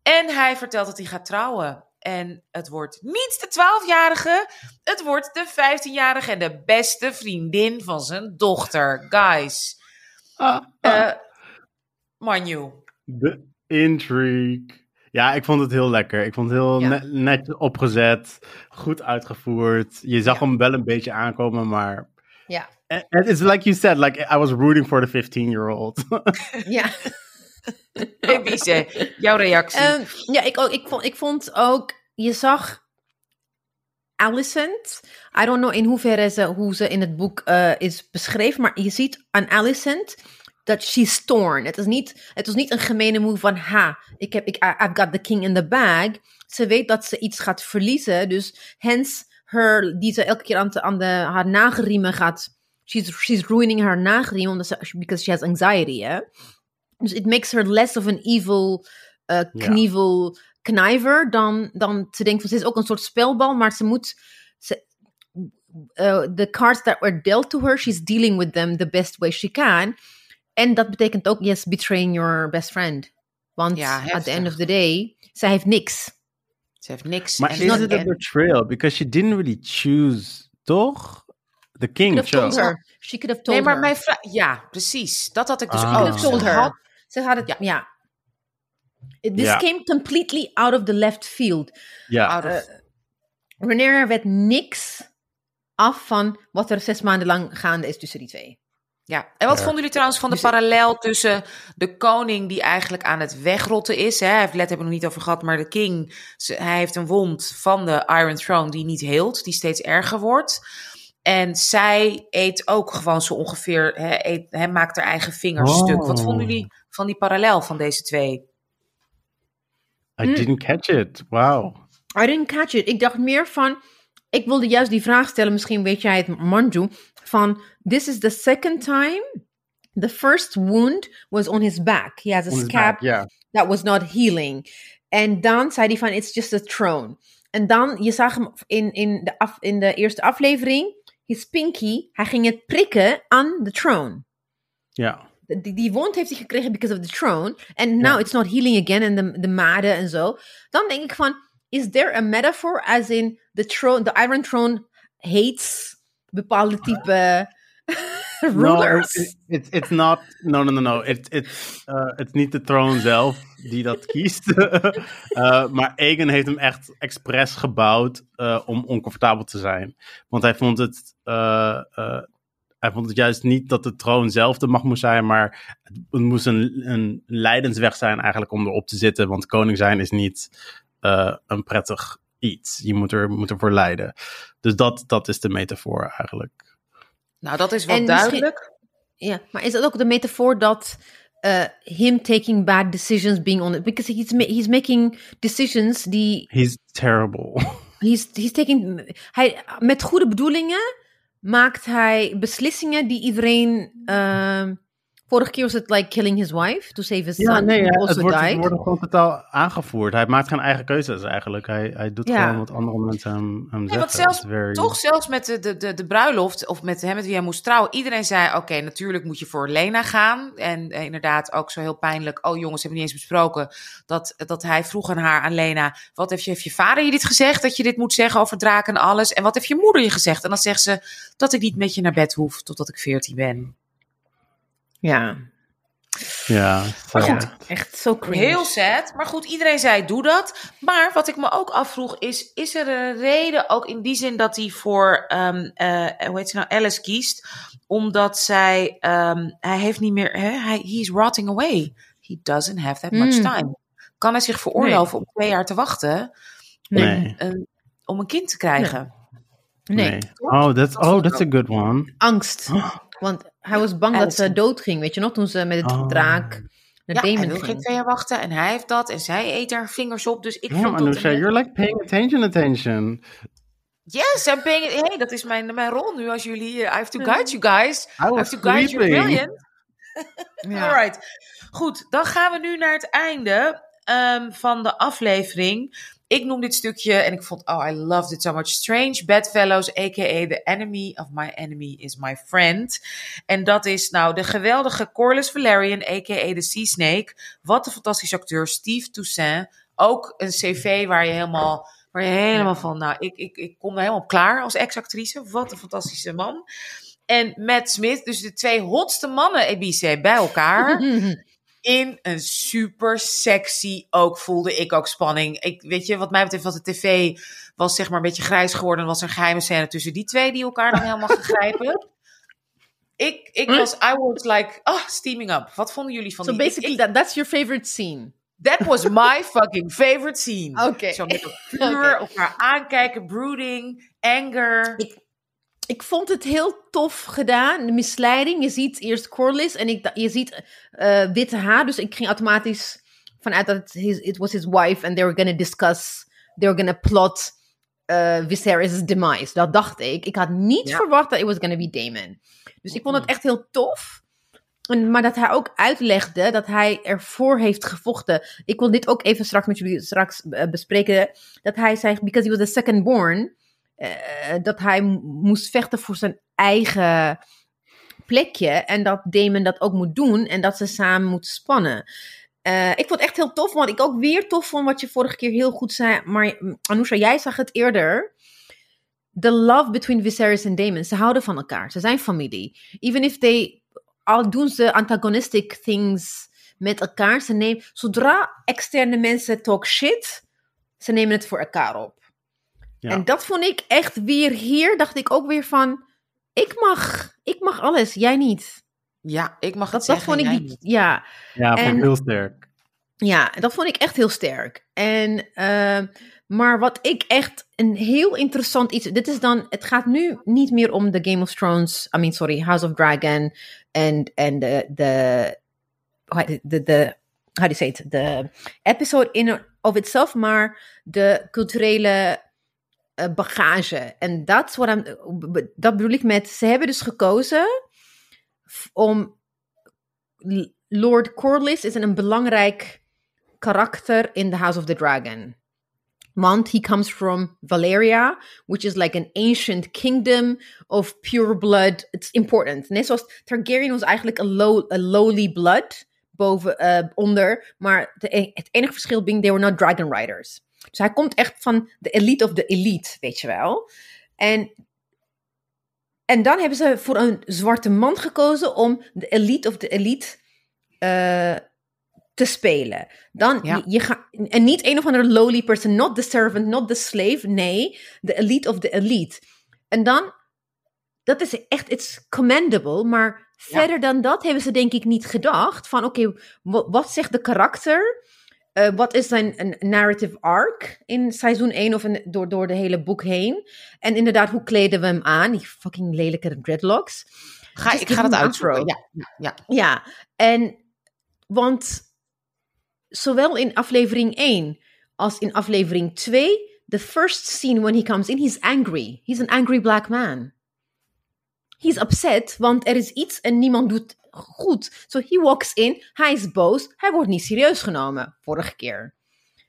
En hij vertelt dat hij gaat trouwen. En het wordt niet de 12-jarige, het wordt de 15-jarige en de beste vriendin van zijn dochter. Guys, Manju. De intrigue. Ja, ik vond het heel lekker. Ik vond het heel Ja. net, net opgezet, goed uitgevoerd. Je zag Ja. hem wel een beetje aankomen, maar... Ja. And and it's like you said, like I was rooting for the 15-year-old. Ja. Hey, Wiese, jouw reactie. Ehm, ja, ik, ook, ik, vond, ik vond ook, je zag Alicent. I don't know in hoeverre ze, hoe ze in het boek eh, is beschreven, maar je ziet aan Alicent dat she's torn. Het, is niet, het was niet een gemene move van, ha, ik heb, ik, I've got the king in the bag. Ze weet dat ze iets gaat verliezen, dus hence her, die ze elke keer aan, de, aan de, haar nagelriemen gaat, she's, she's ruining haar nagelriemen, omdat ze, because she has anxiety, hè. Dus it makes her less of an evil uh, knievel kniver dan, dan te denken van ze is ook een soort spelbal, maar ze moet ze, uh, the cards that were dealt to her, she's dealing with them the best way she can. En dat betekent ook, yes, betraying your best friend. Want Ja, at the end of the day, zij heeft niks. Ze heeft niks. maar en is not- it a en- betrayal? Because she didn't really choose, toch? The king chose. her. She could have told Nee, maar her. mijn vraag... Ja, precies. Dat had ik dus Ah. ook. She could have told Ze her. had- Ze had het, Ja. ja. This Ja. came completely out of the left field. Ja, of- Wanneer er werd niks af van wat er zes maanden lang gaande is tussen die twee. Ja, en wat Ja. vonden jullie trouwens van de parallel tussen de koning die eigenlijk aan het wegrotten is? Hè? Hij heeft let hebben we nog niet over gehad, maar de king, ze- hij heeft een wond van de Iron Throne die niet heelt, die steeds erger wordt. En zij eet ook gewoon zo ongeveer, hè, eet, hè, maakt haar eigen vingers Oh. stuk. Wat vonden jullie van die parallel van deze twee? I didn't catch it. Wow. I didn't catch it. Ik dacht meer van, ik wilde juist die vraag stellen, misschien weet jij het, Manju, van, this is the second time, the first wound was on his back. He has a On scab back, yeah. that was not healing. En dan zei hij van, it's just a throne. en dan, je zag hem in, in, de, af, in de eerste aflevering, his pinky, hij ging het prikken aan de throne. Ja. Die, die wond heeft hij gekregen because of the throne. And now Ja. it's not healing again en de, de maden en zo. Dan denk ik van, is there a metaphor as in the throne, the Iron Throne hates bepaalde type No, rulers? it- it's, it's not. No, no, no, no. It, it's, uh, het is niet de troon zelf die dat kiest. Uh, maar Egan heeft hem echt expres gebouwd uh, om oncomfortabel te zijn. Want hij vond het. hij vond het juist niet dat de troon zelf de macht moest zijn, maar het, moest een, een leidensweg zijn eigenlijk om erop te zitten. Want koning zijn is niet een prettig iets. Je moet, er, moet ervoor lijden. Dus dat, dat is de metafoor eigenlijk. Nou, dat is wel En duidelijk. Ja, maar is dat ook de metafoor dat uh, him taking bad decisions being on it? Because he's, ma he's making decisions die... He's terrible. He's, he's taking... Hij, met goede bedoelingen maakt hij beslissingen die iedereen... Uh, vorige keer was het like killing his wife to save his ja, son. Nee, who het wordt, het wordt gewoon totaal aangevoerd. Hij maakt geen eigen keuzes eigenlijk. Hij, hij doet Ja. gewoon wat andere mensen hem, hem Nee, zeggen. want zelfs, It's very- toch zelfs met de, de, de, de bruiloft, of met hem met wie hij moest trouwen, iedereen zei, oké, natuurlijk moet je voor Lena gaan. En eh, inderdaad ook zo heel pijnlijk, oh jongens, hebben we niet eens besproken, dat, dat hij vroeg aan haar, aan Lena, wat heeft je, heeft je vader je dit gezegd, dat je dit moet zeggen over draken en alles? En wat heeft je moeder je gezegd? En dan zegt ze, dat ik niet met je naar bed hoef, totdat ik veertien ben. Ja, Ja, maar goed, echt zo cringe. Heel sad. Maar goed, iedereen zei doe dat. Maar wat ik me ook afvroeg is, is er een reden ook in die zin dat hij voor, ehm, eh, hoe heet ze nou, Alice kiest? Omdat zij, ehm, hij heeft niet meer, hè, hij, he's rotting away. He doesn't have that much Mm. time. Kan hij zich veroorloven om twee jaar te wachten Nee. Nee. eh, om een kind te krijgen? Nee. Nee. Oh, that's, oh, that's a good one. Angst. Want hij was bang dat ze dood ging, weet je nog? Toen ze met het Oh. draak naar Ja, Damon wil geen ging. twee jaar wachten en hij heeft dat en zij eet haar vingers op. Dus ik Damn, vond dat... You're like paying attention, attention. Yes, I'm paying Hey, dat is mijn, mijn rol nu als jullie. eh, I have to guide you guys. I I have was to guide you sleeping. brilliant. Ja. Alright. Goed, dan gaan we nu naar het einde ehm, van de aflevering. Ik noem dit stukje en ik vond, oh, I loved it so much. Strange Bedfellows, a.k.a. The enemy of my enemy is my friend. En dat is nou de geweldige Corliss Valerian, a.k.a. The Sea Snake. Wat een fantastische acteur, Steve Toussaint. Ook een cv waar je helemaal, waar je helemaal van, nou, ik, ik, ik kom er helemaal klaar als ex-actrice. Wat een fantastische man. En Matt Smith, dus de twee hotste mannen, Ebice, bij elkaar in een super sexy ook voelde ik ook spanning. Ik weet je, wat mij betreft was de tv was zeg maar een beetje grijs geworden. Er was een geheime scène tussen die twee die elkaar dan helemaal gaan grijpen. Ik, ik was, I was like, oh, steaming up. Wat vonden jullie van So die? ik- basically, ik- that, that's your favorite scene. that was my fucking favorite scene. Oké. Zo met elkaar aankijken, brooding, anger. Ik vond het heel tof gedaan. De misleiding. Je ziet eerst Corliss en ik, je ziet eh, witte haar. Dus ik ging automatisch vanuit dat het his, it was his wife. And they were gonna discuss, they were gonna plot uh, Viserys' demise. Dat dacht ik. Ik had niet Ja. verwacht dat it was gonna be Damon. Dus ik vond het echt heel tof. En, maar dat hij ook uitlegde dat hij ervoor heeft gevochten. Ik wil dit ook even straks met jullie straks eh, bespreken. Dat hij zei, because he was the second born, dat hij moest vechten voor zijn eigen plekje. En dat Damon dat ook moet doen. En dat ze samen moeten spannen. Eh, ik vond het echt heel tof, want ik ook weer tof vond wat je vorige keer heel goed zei. Maar mm, Anousha, jij zag het eerder. The love between Viserys en Damon. Ze houden van elkaar. Ze zijn familie. Even if they, al doen ze antagonistic things met elkaar. Ze nemen, zodra externe mensen talk shit, ze nemen het voor elkaar op. Ja. En dat vond ik echt weer hier, dacht ik ook weer van, ik mag, ik mag alles, jij niet. Ja, ik mag Dat, het dat zeggen. vond ik jij niet, niet. ja. Ja, vond ik En- heel sterk. Ja, dat vond ik echt heel sterk. En, ehm, maar wat ik echt een heel interessant iets. Dit is dan. Het gaat nu niet meer om de Game of Thrones. I mean, sorry, House of Dragon. En en de. de hoe heet het? de, de how do you say it? De episode in of itself, maar de culturele bagage. En dat dat bedoel ik met. Ze hebben dus gekozen om Lord Corlys is een belangrijk karakter in The House of the Dragon. Want he comes from Valeria, which is like an ancient kingdom of pure blood. It's important. Net zoals Targaryen was eigenlijk een low, a lowly blood boven, eh, onder. Maar de, het enige verschil being they were not dragon riders. Dus hij komt echt van de elite of de elite, weet je wel. En, en dan hebben ze voor een zwarte man gekozen om de elite of de elite eh, te spelen. Dan, Ja. je, je gaat, en niet een of andere lowly person, not the servant, not the slave. Nee, de elite of the elite. En dan, dat is echt, it's commendable. Maar verder dan dat hebben ze denk ik niet gedacht. Van oké, wa- wat zegt de karakter? Eh, wat is zijn een narrative arc in seizoen 1 of in, door, door de hele boek heen? En inderdaad, hoe kleden we hem aan? Die fucking lelijke dreadlocks. Ga, Just ik ga dat uitzoeken. ja, ja. Ja, en want zowel in aflevering 1 als in aflevering 2, the first scene when he comes in, he's angry. He's an angry black man. He's upset, want er is iets en niemand doet goed. So he walks in, hij is boos, hij wordt niet serieus genomen, vorige keer.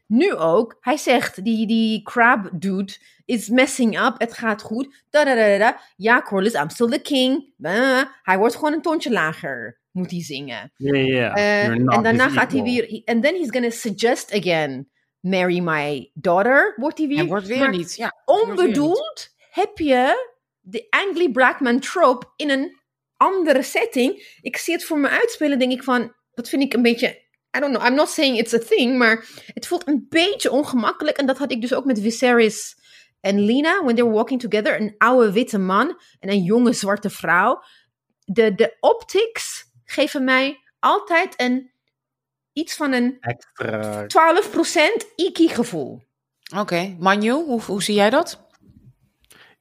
Nu ook, hij zegt, die, die crab dude is messing up, het gaat goed. Da, da, da, da. Ja, Corlys, I'm still the king. Bah, hij wordt gewoon een toontje lager, moet hij zingen. Ja, ja, ja. Eh, en daarna gaat hij weer. En then he's gonna suggest again. Marry my daughter. Wordt hij weer. Hij wordt weer maar niet. Ja, wordt weer niet. Onbedoeld heb je de angry black man trope in een andere setting. Ik zie het voor me uitspelen, denk ik van. Dat vind ik een beetje. I don't know, I'm not saying it's a thing, maar het voelt een beetje ongemakkelijk. En dat had ik dus ook met Viserys en Lina, when they were walking together. Een oude witte man en een jonge zwarte vrouw. De, de optics geven mij altijd een iets van een Extra. 12% iki gevoel. Oké, Manu, hoe, hoe zie jij dat?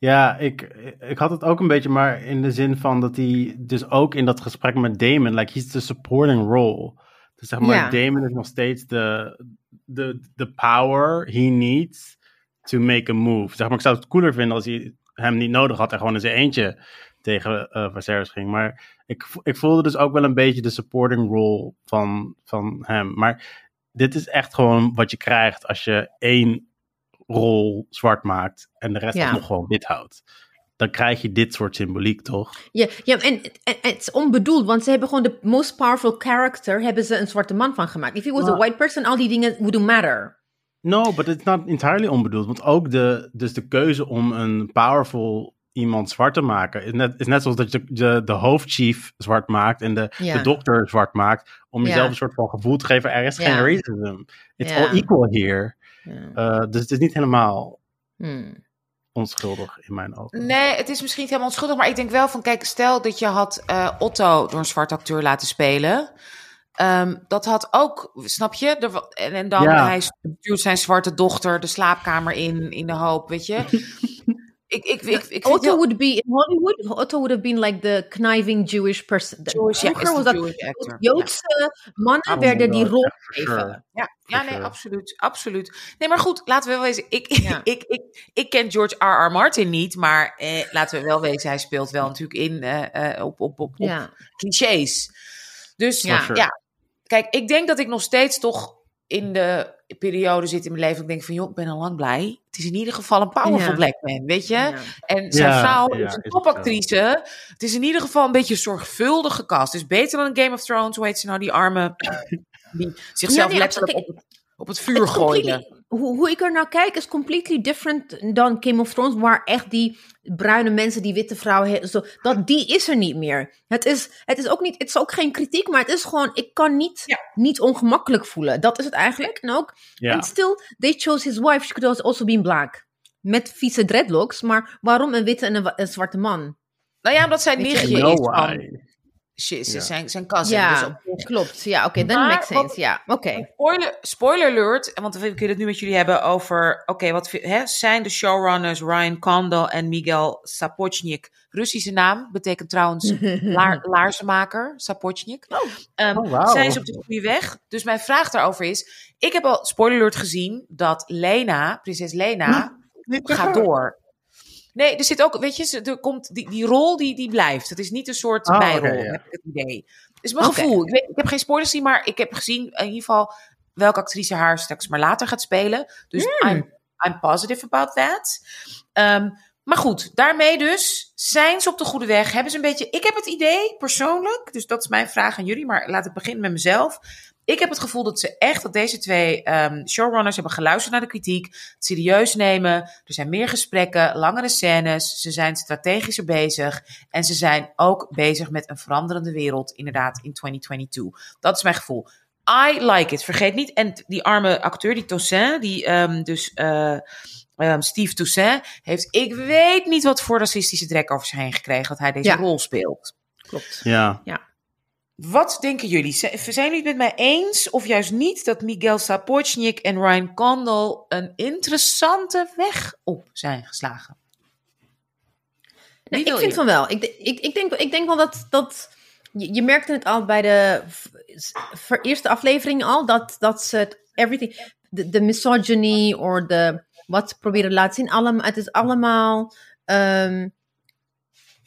Ja, ik, ik had het ook een beetje, maar in de zin van dat hij dus ook in dat gesprek met Damon, like he's the supporting role. Dus zeg maar. Damon is nog steeds de, de, de power he needs to make a move. Zeg maar, ik zou het cooler vinden als hij hem niet nodig had en gewoon in zijn eentje tegen Viserys ging. Maar ik, ik voelde dus ook wel een beetje de supporting role van, van hem. Maar dit is echt gewoon wat je krijgt als je één rol zwart maakt en de rest Ja. nog gewoon wit houdt. Dan krijg je dit soort symboliek, toch? Ja, ja en, en het is onbedoeld, want ze hebben gewoon de most powerful character, hebben ze een zwarte man van gemaakt. If he was a white person, al die dingen wouldn't matter. No, but it's not entirely onbedoeld. Want ook de, dus de keuze om een powerful iemand zwart te maken, is net, is net zoals dat je de, de hoofdchief zwart maakt en de, de dokter zwart maakt, om jezelf een soort van gevoel te geven, er is geen racism. It's all equal here. Ja. Uh, dus het is niet helemaal Hmm. onschuldig in mijn ogen. Nee, het is misschien niet helemaal onschuldig, maar ik denk wel van, kijk, stel dat je had eh, Otto door een zwart acteur laten spelen. Ehm, dat had ook, snap je? En, en dan Ja. hij stuurt zijn zwarte dochter de slaapkamer in, in de hoop, weet je? ik, ik, ik, ik, Otto heel- would be in Hollywood. Otto would have been like the conniving Jewish person. De- Jewish, ja, was dat Jewish actor. Joodse mannen Oh werden die rol gegeven. sure. Ja, ja nee, sure. absoluut, absoluut. Nee, maar goed, laten we wel wezen. Ik, Ja. ik, ik, ik ken George R. R. Martin niet, maar eh, laten we wel wezen, hij speelt wel natuurlijk in eh, eh, op, op, op, op clichés. Dus Ja. ja. Kijk, ik denk dat ik nog steeds toch in de periode zit in mijn leven. Ik denk van, joh, ik ben al lang blij. Het is in ieder geval een powerful Ja. black man, weet je? Ja. En zijn Ja, vrouw ja, is een topactrice. Het is in ieder geval een beetje zorgvuldig gecast. Het is beter dan Game of Thrones. Hoe heet ze nou, die arme... Die zichzelf Ja, nee, letterlijk op het, op het vuur gooide. Hoe, hoe ik er naar kijk is completely different dan Game of Thrones, waar echt die bruine mensen, die witte vrouwen, zo, dat die is er niet meer. Het is, het is ook niet, het is ook geen kritiek, maar het is gewoon, ik kan niet, Ja. niet ongemakkelijk voelen. Dat is het eigenlijk. En ook, Ja. en still, they chose his wife, she could also been black. Met vieze dreadlocks, maar waarom een witte en een, een zwarte man? Nou ja, omdat zijn nichtje know is Ja. zijn, zijn cousin. ja, Dus op- klopt. Ja, oké, Maar makes wat- sense. Ja, oké. Spoiler, spoiler alert, want we kunnen het nu met jullie hebben over... Oké, wat hè, zijn de showrunners Ryan Condal en Miguel Sapochnik... Russische naam, betekent trouwens laar, laarzenmaker, Sapochnik. Ehm, Oh. Zijn ze op de goede weg? Dus mijn vraag daarover is... Ik heb al, spoiler alert, gezien dat Lena, prinses Lena, gaat door. Nee, er zit ook, weet je, er komt die, die rol die, die blijft. Het is niet een soort Oh, bijrol, ja. heb ik het idee. Is mijn gevoel. Ik, weet, ik heb geen spoilers gezien, maar ik heb gezien in ieder geval welke actrice haar straks maar later gaat spelen. Dus Hmm. I'm, I'm positive about that. Ehm, maar goed, daarmee dus zijn ze op de goede weg. Hebben ze een beetje. Ik heb het idee persoonlijk, dus dat is mijn vraag aan jullie, maar laat ik beginnen met mezelf. Ik heb het gevoel dat ze echt, dat deze twee ehm, showrunners hebben geluisterd naar de kritiek, het serieus nemen. Er zijn meer gesprekken, langere scènes, ze zijn strategischer bezig en ze zijn ook bezig met een veranderende wereld, inderdaad, in 2022. Dat is mijn gevoel. I like it. Vergeet niet, en die arme acteur, die Toussaint, die ehm, dus uh, um, Steve Toussaint, heeft, ik weet niet wat voor racistische drek over zich heen gekregen dat hij deze Ja. rol speelt. Klopt. Ja. Wat denken jullie? Zijn jullie het met mij eens of juist niet dat Miguel Sapochnik en Ryan Condal een interessante weg op zijn geslagen? Ik vind van wel. Ik, ik, ik, denk, ik denk wel dat. dat je, je merkte het al bij de v- v- eerste aflevering al. Dat, dat ze het everything. De, de misogyny of de. Wat ze proberen te laten zien. Allemaal, het is allemaal. ehm,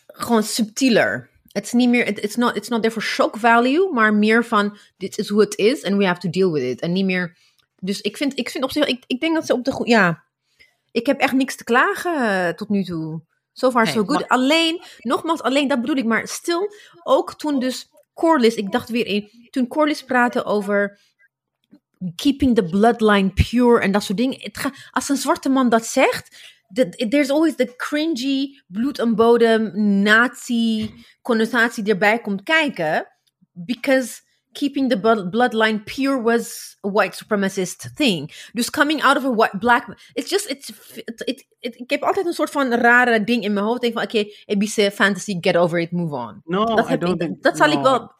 gewoon subtieler. Het is niet meer. it- It's not, it's not there for shock value. Maar meer van. Dit is hoe het is. And we have to deal with it. En niet meer. Dus ik vind, ik vind op zich. Ik, ik denk dat ze op de goede. Ja. Ik heb echt niks te klagen eh, tot nu toe. So far so good. Alleen, nogmaals, alleen dat bedoel ik. Maar stil, ook toen dus Corliss, ik dacht weer in, toen Corliss praatte over keeping the bloodline pure en dat soort dingen. Het ga, als een zwarte man dat zegt, the- there's always the cringy, bloed en bodem, nazi connotatie erbij komt kijken. Because keeping the blood- bloodline pure was a white supremacist thing. Dus coming out of a white, black... It's just... It's, it, it, it- ik heb altijd een soort van rare ding in mijn hoofd. Ik denk van, oké, ABC fantasy, get over it, move on. No, dat, I don't ik, think, dat zal ik wel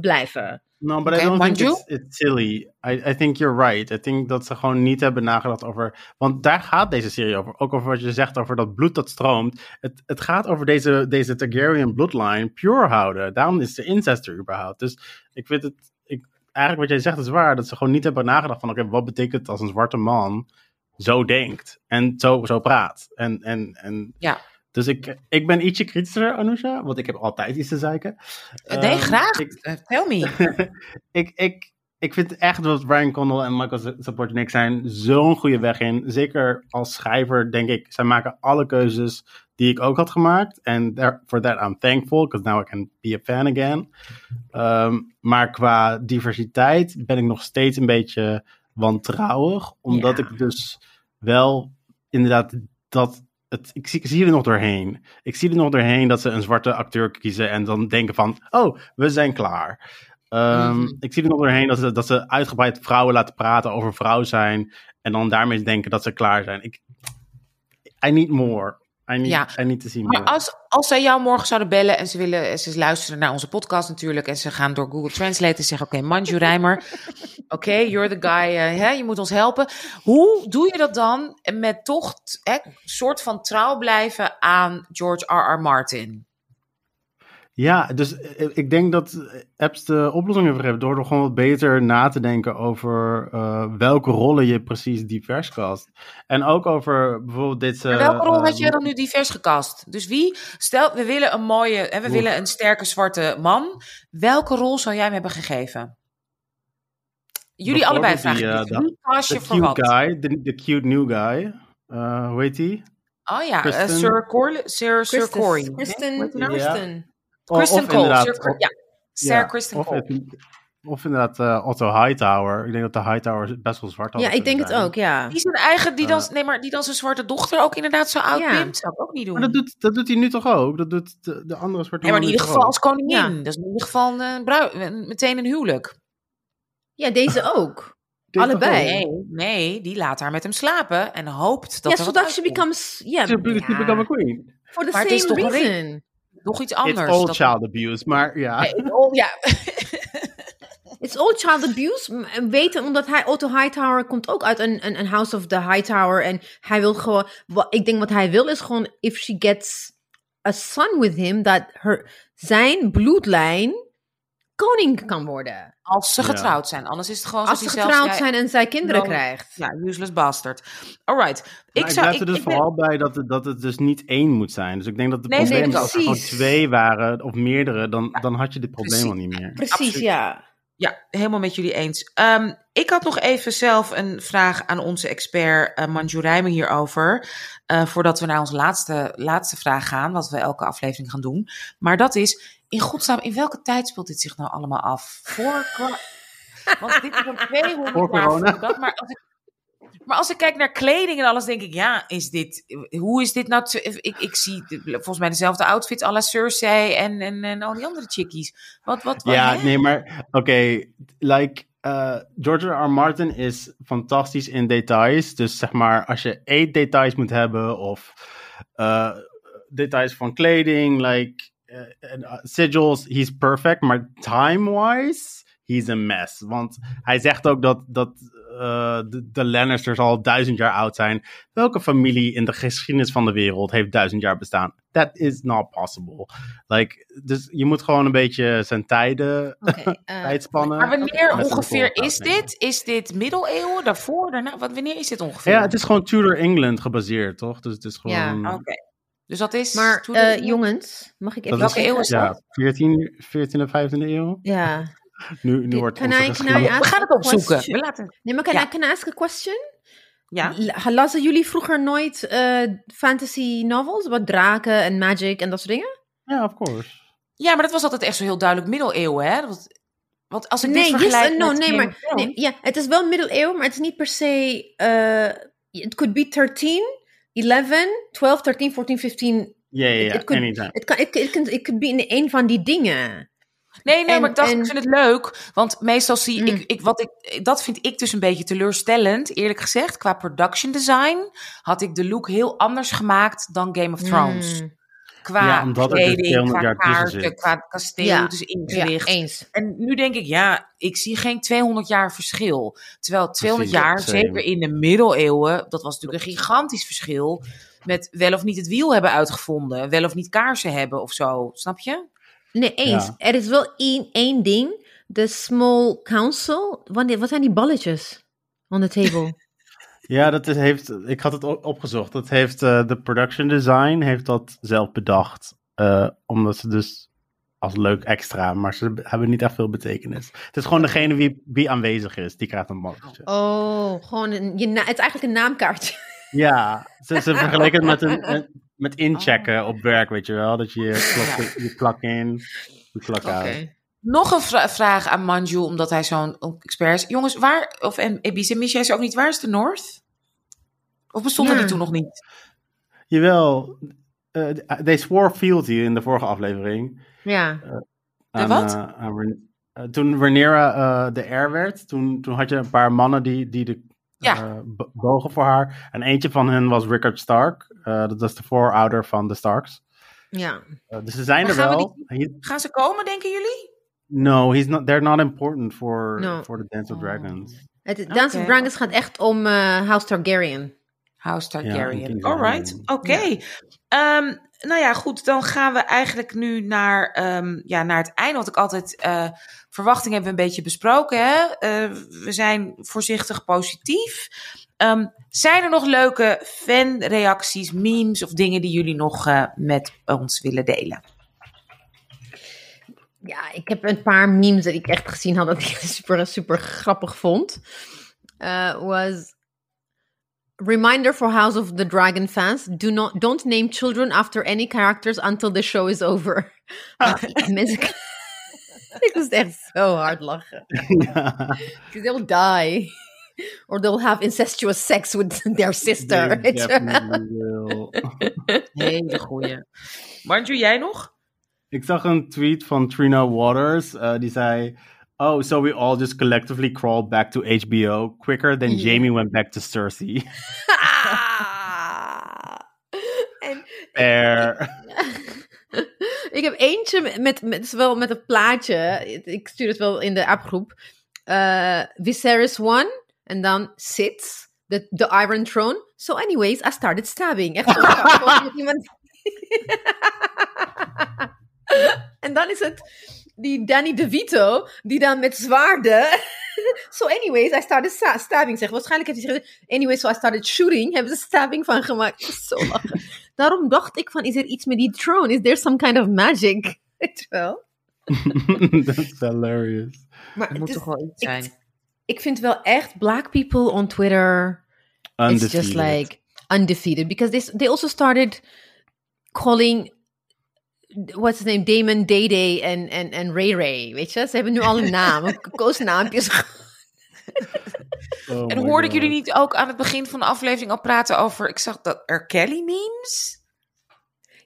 blijven. No, but Oké, I don't think Manju? it's, it's silly. I, I think you're right. I think dat ze gewoon niet hebben nagedacht over... Want daar gaat deze serie over. Ook over wat je zegt over dat bloed dat stroomt. Het, het gaat over deze, deze Targaryen bloodline pure houden. Daarom is de incest er überhaupt. Dus ik vind het... Ik, eigenlijk wat jij zegt is waar. Dat ze gewoon niet hebben nagedacht van... Oké, wat betekent het als een zwarte man zo denkt? En zo, zo praat. En, en, en Ja. Dus ik, ik ben ietsje kritischer, Anousha. Want ik heb altijd iets te zeiken. Eh, nee, Ehm, graag. ik- Eh, tell me. ik, ik, ik vind echt dat Ryan Condal en Michael Sapochnik zijn zo'n goede weg in. Zeker als schrijver, denk ik. Zij maken alle keuzes die ik ook had gemaakt. En for that I'm thankful, because now I can be a fan again. Ehm, maar qua diversiteit ben ik nog steeds een beetje wantrouwig. Omdat ik dus wel inderdaad dat... Het, ik, zie, ik zie er nog doorheen. Ik zie er nog doorheen dat ze een zwarte acteur kiezen en dan denken van... Oh, we zijn klaar. Ehm, Mhm. Ik zie er nog doorheen dat ze, dat ze uitgebreid vrouwen laten praten over vrouw zijn. En dan daarmee denken dat ze klaar zijn. Ik, I need more. I need, Ja. I need to see Maar als, als zij jou morgen zouden bellen en ze willen, ze luisteren naar onze podcast natuurlijk en ze gaan door Google Translate en zeggen, oké, Manju Rijmer, oké, you're the guy, eh, hè, je moet ons helpen. Hoe doe je dat dan met toch hè, soort van trouw blijven aan George R. R. Martin? Ja, dus eh, ik denk dat eh, apps de oplossing heeft gegeven door er gewoon wat beter na te denken over eh, welke rollen je precies divers cast. En ook over bijvoorbeeld dit... Eh, welke rol had eh, je dan nu divers gecast? Dus wie, stel, we willen een mooie, hè, we Oef. willen een sterke zwarte man. Welke rol zou jij hem hebben gegeven? Jullie allebei vragen. die, eh, Wie cast je voor cute wat? guy, de, de cute new guy. Eh, hoe heet die? Oh ja, eh, Sir, Corley, Sir, Corey. Kristen. Kristen. Of- Kristen Cole. inderdaad- Sir, Cor- of- ja, Sir ja, Kristen of, Cole. het- of inderdaad eh, Otto Hightower. Ik denk dat de Hightower best wel zwart had Ja, ik denk het ook, ja. Die zijn eigen, die dan, Eh. nee, maar die dan zijn zwarte dochter ook inderdaad zo oud Ja. pimpt. Zou ik ook niet doen. Maar dat doet, dat doet hij nu toch ook? Dat doet de, de andere zwarte nee, maar in ieder geval als koningin. Ja. Dat is in ieder geval een brui- een- meteen een huwelijk. Ja, deze ook. allebei. ook? Nee, nee, die laat haar met hem slapen en hoopt dat ja, zodat uitkomt. becomes... Ja, be- she become a queen. for the Maar het is same toch een reason. Nog iets It's anders. all dat- child abuse, maar ja. It's all child abuse. Weten, omdat hij, Otto Hightower komt ook uit een, een, een House of the Hightower. En hij wil gewoon, wat, ik denk wat hij wil is gewoon, if she gets a son with him, dat her, zijn bloedlijn koning kan worden. Als ze Ja. getrouwd zijn. Anders is het gewoon Als ze getrouwd zijn en zij kinderen dan- krijgt. Ja, useless bastard. Alright. Ik ik zou... blijf er ik- dus ik ben- vooral bij dat het, dat het dus niet één moet zijn. Dus ik denk dat de Nee, nee, problemen, als er gewoon twee waren of meerdere, dan, dan had je dit probleem Precies. al niet meer. Precies, Absoluut. ja. Ja, helemaal met jullie eens. Ehm, ik had nog even zelf een vraag aan onze expert uh, Manju Rijmen hierover. Uh, voordat we naar onze laatste, laatste vraag gaan, wat we elke aflevering gaan doen. Maar dat is, in godsnaam, in welke tijd speelt dit zich nou allemaal af? Voor Want dit is een 200 Voor corona. Dat, maar als ik maar als ik kijk naar kleding en alles, denk ik, ja, is dit, hoe is dit nou? Ik, ik zie volgens mij dezelfde outfit à la Cersei en, en, en al die andere chickies. Wat, wat, wat Ja, hè? nee, maar oké, okay, like uh, George R. R. Martin is fantastisch in details. Dus zeg maar, als je eet details moet hebben of uh, details van kleding, like uh, sigils, he's perfect. Maar time-wise, he's a mess. Want hij zegt ook dat, dat uh, de, de Lannisters al duizend jaar oud zijn. Welke familie in de geschiedenis van de wereld heeft duizend jaar bestaan? That is not possible. Like, dus je moet gewoon een beetje zijn tijden, eh, tijdspannen. Maar wanneer ongeveer is dit? Is dit middeleeuwen, daarvoor, daarna? Wat, wanneer is dit ongeveer? Ja, het is gewoon Tudor England gebaseerd, toch? Dus het is gewoon... Ja. Oké. Dus dat is... Maar eh, jongens, mag ik even Welke eeuw is dat? Ja, 14, 14 en 15e eeuw. Ja. Nu, nu wordt Can onze I- can I geschiedenis- ask- We gaan het opzoeken. We laten... Nee, maar Ja. I, can I ask a question? Ja. Lazen jullie vroeger nooit eh, fantasy novels? Wat draken en magic en dat soort dingen? Ja, of course. ja, maar dat was altijd echt zo heel duidelijk middeleeuwen, hè? Want, want als ik nee, dit yes vergelijk and no. met Nee, maar nee, ja, het is wel middeleeuwen, maar het is niet per se... eh it could be 13, 11, 12, 13, 14, 15. Ja, ja, ja. Het Anytime. Kan, it, it, can- it could be in een van die dingen. Nee, nee, En- maar ik dacht, en- ik vind het leuk. Want meestal zie Mm. ik, ik, wat ik, dat vind ik dus een beetje teleurstellend, eerlijk gezegd. Qua production design had ik de look heel anders gemaakt dan Game of Thrones. Mm. Qua Ja, omdat er dus kleding, 200 qua jaar kaarten, qua kasteel, Ja. dus Ja, ingericht. eens. En nu denk ik, ja, ik zie geen 200 jaar verschil. Terwijl 200 Precies, jaar, same. zeker in de middeleeuwen, dat was natuurlijk een gigantisch verschil. Met wel of niet het wiel hebben uitgevonden, wel of niet kaarsen hebben of zo. Snap je? Nee, eens. Ja. Er is wel één, één ding. De small council. Wanneer, wat zijn die balletjes? On the table. Ja, dat is, heeft, ik had het opgezocht. Dat heeft eh, de production design heeft dat zelf bedacht. Eh, omdat ze dus als leuk extra, maar ze hebben niet echt veel betekenis. Het is gewoon degene wie, wie aanwezig is, die krijgt een balletje. Oh, gewoon een, je het is eigenlijk een naamkaartje. Ja, ze, ze vergelijken het met, een, met, met inchecken op werk, weet je wel. Dat je je klok, je klok in, je klok uit. Nog een vra- vraag aan Manju, omdat hij zo'n expert is. Jongens, waar, of en Ebis en ze ook niet, waar is de North? Of bestond Ja. er die toen nog niet? Jawel, eh, they swore fealty in de vorige aflevering. Ja. Wat? eh, aan Ren- eh, toen Rhaenyra eh, de heir werd, toen, toen had je een paar mannen die, die de Ja. eh, bo- bogen voor haar. En eentje van hen was Rickard Stark. Eh, dat was de voorouder van de Starks. Ja. Eh, dus ze zijn Maar er gaan we wel. Gaan ze komen, denken jullie? No, he's not, they're not important for, No. for the Dance of Oh. Dragons. Het Dance of. Dragons gaat echt om eh, House Targaryen. House Ja, Targaryen. Alright, Landing. oké. Ehm, nou ja, goed. Dan gaan we eigenlijk nu naar, ehm, ja, naar het einde. Wat ik altijd... eh verwachting hebben we een beetje besproken. Hè? Eh, we zijn voorzichtig positief. Ehm, zijn er nog leuke fanreacties, memes of dingen die jullie nog eh, met ons willen delen? Ja, ik heb een paar memes dat ik echt gezien had dat ik super, super grappig vond. Uh, was reminder for House of the Dragon fans: do not don't name children after any characters until the show is over. Mensen, ik moest echt zo hard lachen. Ja. Because they'll die. Or they'll have incestuous sex with their sister. Hele goeie. Manju, jij nog? Ik zag een tweet van Trina Waters. eh, die zei... Oh, so we all just collectively crawled back to HBO quicker than Ja. Jamie went back to Cersei. en Fair. ik heb eentje met, met, met, wel met een plaatje. Ik stuur het wel in de appgroep. Eh Viserys won. En dan sits. The, the Iron Throne. So anyways, I started stabbing. Echt iemand... en dan is het die Danny DeVito. Die dan met zwaarden... so anyways, I started sta- stabbing. Zeg, waarschijnlijk heeft hij gezegd... Anyways, so I started shooting. Hebben ze stabbing van gemaakt. Zo lachen. Daarom dacht ik van, is er iets met die throne? Is there some kind of magic? Weet je wel? That's hilarious. Maar Het moet toch wel iets ik- zijn. ik vind wel echt black people on Twitter it's just Undefeated. like undefeated because they they also started calling what's his name? Damon Day Day en en en Ray Ray. Weet je? Ze hebben nu al een naam. Koosnaampjes Oh En hoorde ik jullie niet ook aan het begin van de aflevering al praten over... Ik zag dat R. Kelly memes?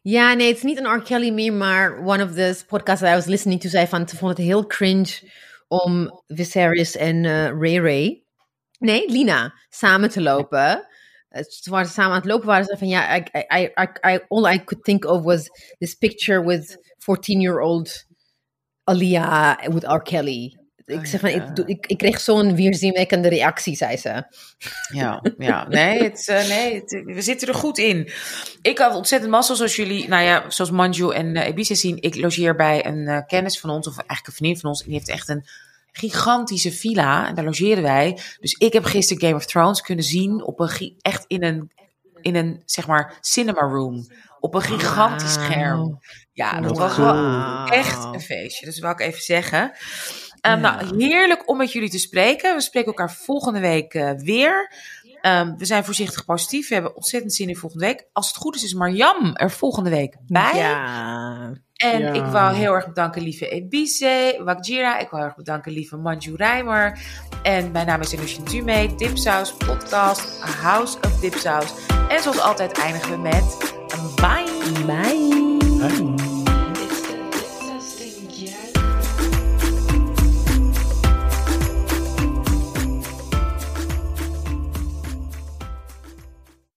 ja nee het is niet een R. Kelly meer maar one of the podcasts that I was listening to zei van ze vond het heel cringe om Viserys en eh, Ray Ray. Nee Lina samen te lopen Eh, Ze waren samen aan het lopen, waren ze van ja, I, I, I, all I could think of was this picture with 14-year-old Alia with R. Kelly. Ik zeg van, ja. ik, ik, ik kreeg zo'n weerzinwekkende reactie, zei ze. Ja, ja. Nee, het, eh, nee het- we zitten er goed in. Ik had ontzettend mazzel, zoals jullie, nou ja, zoals Manju en uh, Ibiza zien. Ik logeer bij een eh, kennis van ons, of eigenlijk een vriendin van ons. En die heeft echt een gigantische villa. En daar logeren wij. Dus ik heb gisteren Game of Thrones kunnen zien op een, echt in een, in een, zeg maar, cinema room. Op een gigantisch scherm. Ja, dat was wel echt een feestje. Dus dat wil ik even zeggen. Ehm, Ja. Nou, heerlijk om met jullie te spreken. We spreken elkaar volgende week eh, weer. Ehm, we zijn voorzichtig positief. We hebben ontzettend zin in volgende week. Als het goed is, is Marjam er volgende week bij. Ja. En Ja. ik wou heel erg bedanken lieve Ebice, Wakjira. Ik wil heel erg bedanken lieve Manju Rijmer. En mijn naam is Illusion Dume, Dipsaus podcast, House of Dipsaus. En zoals altijd eindigen we met een bye. Bye. Bye.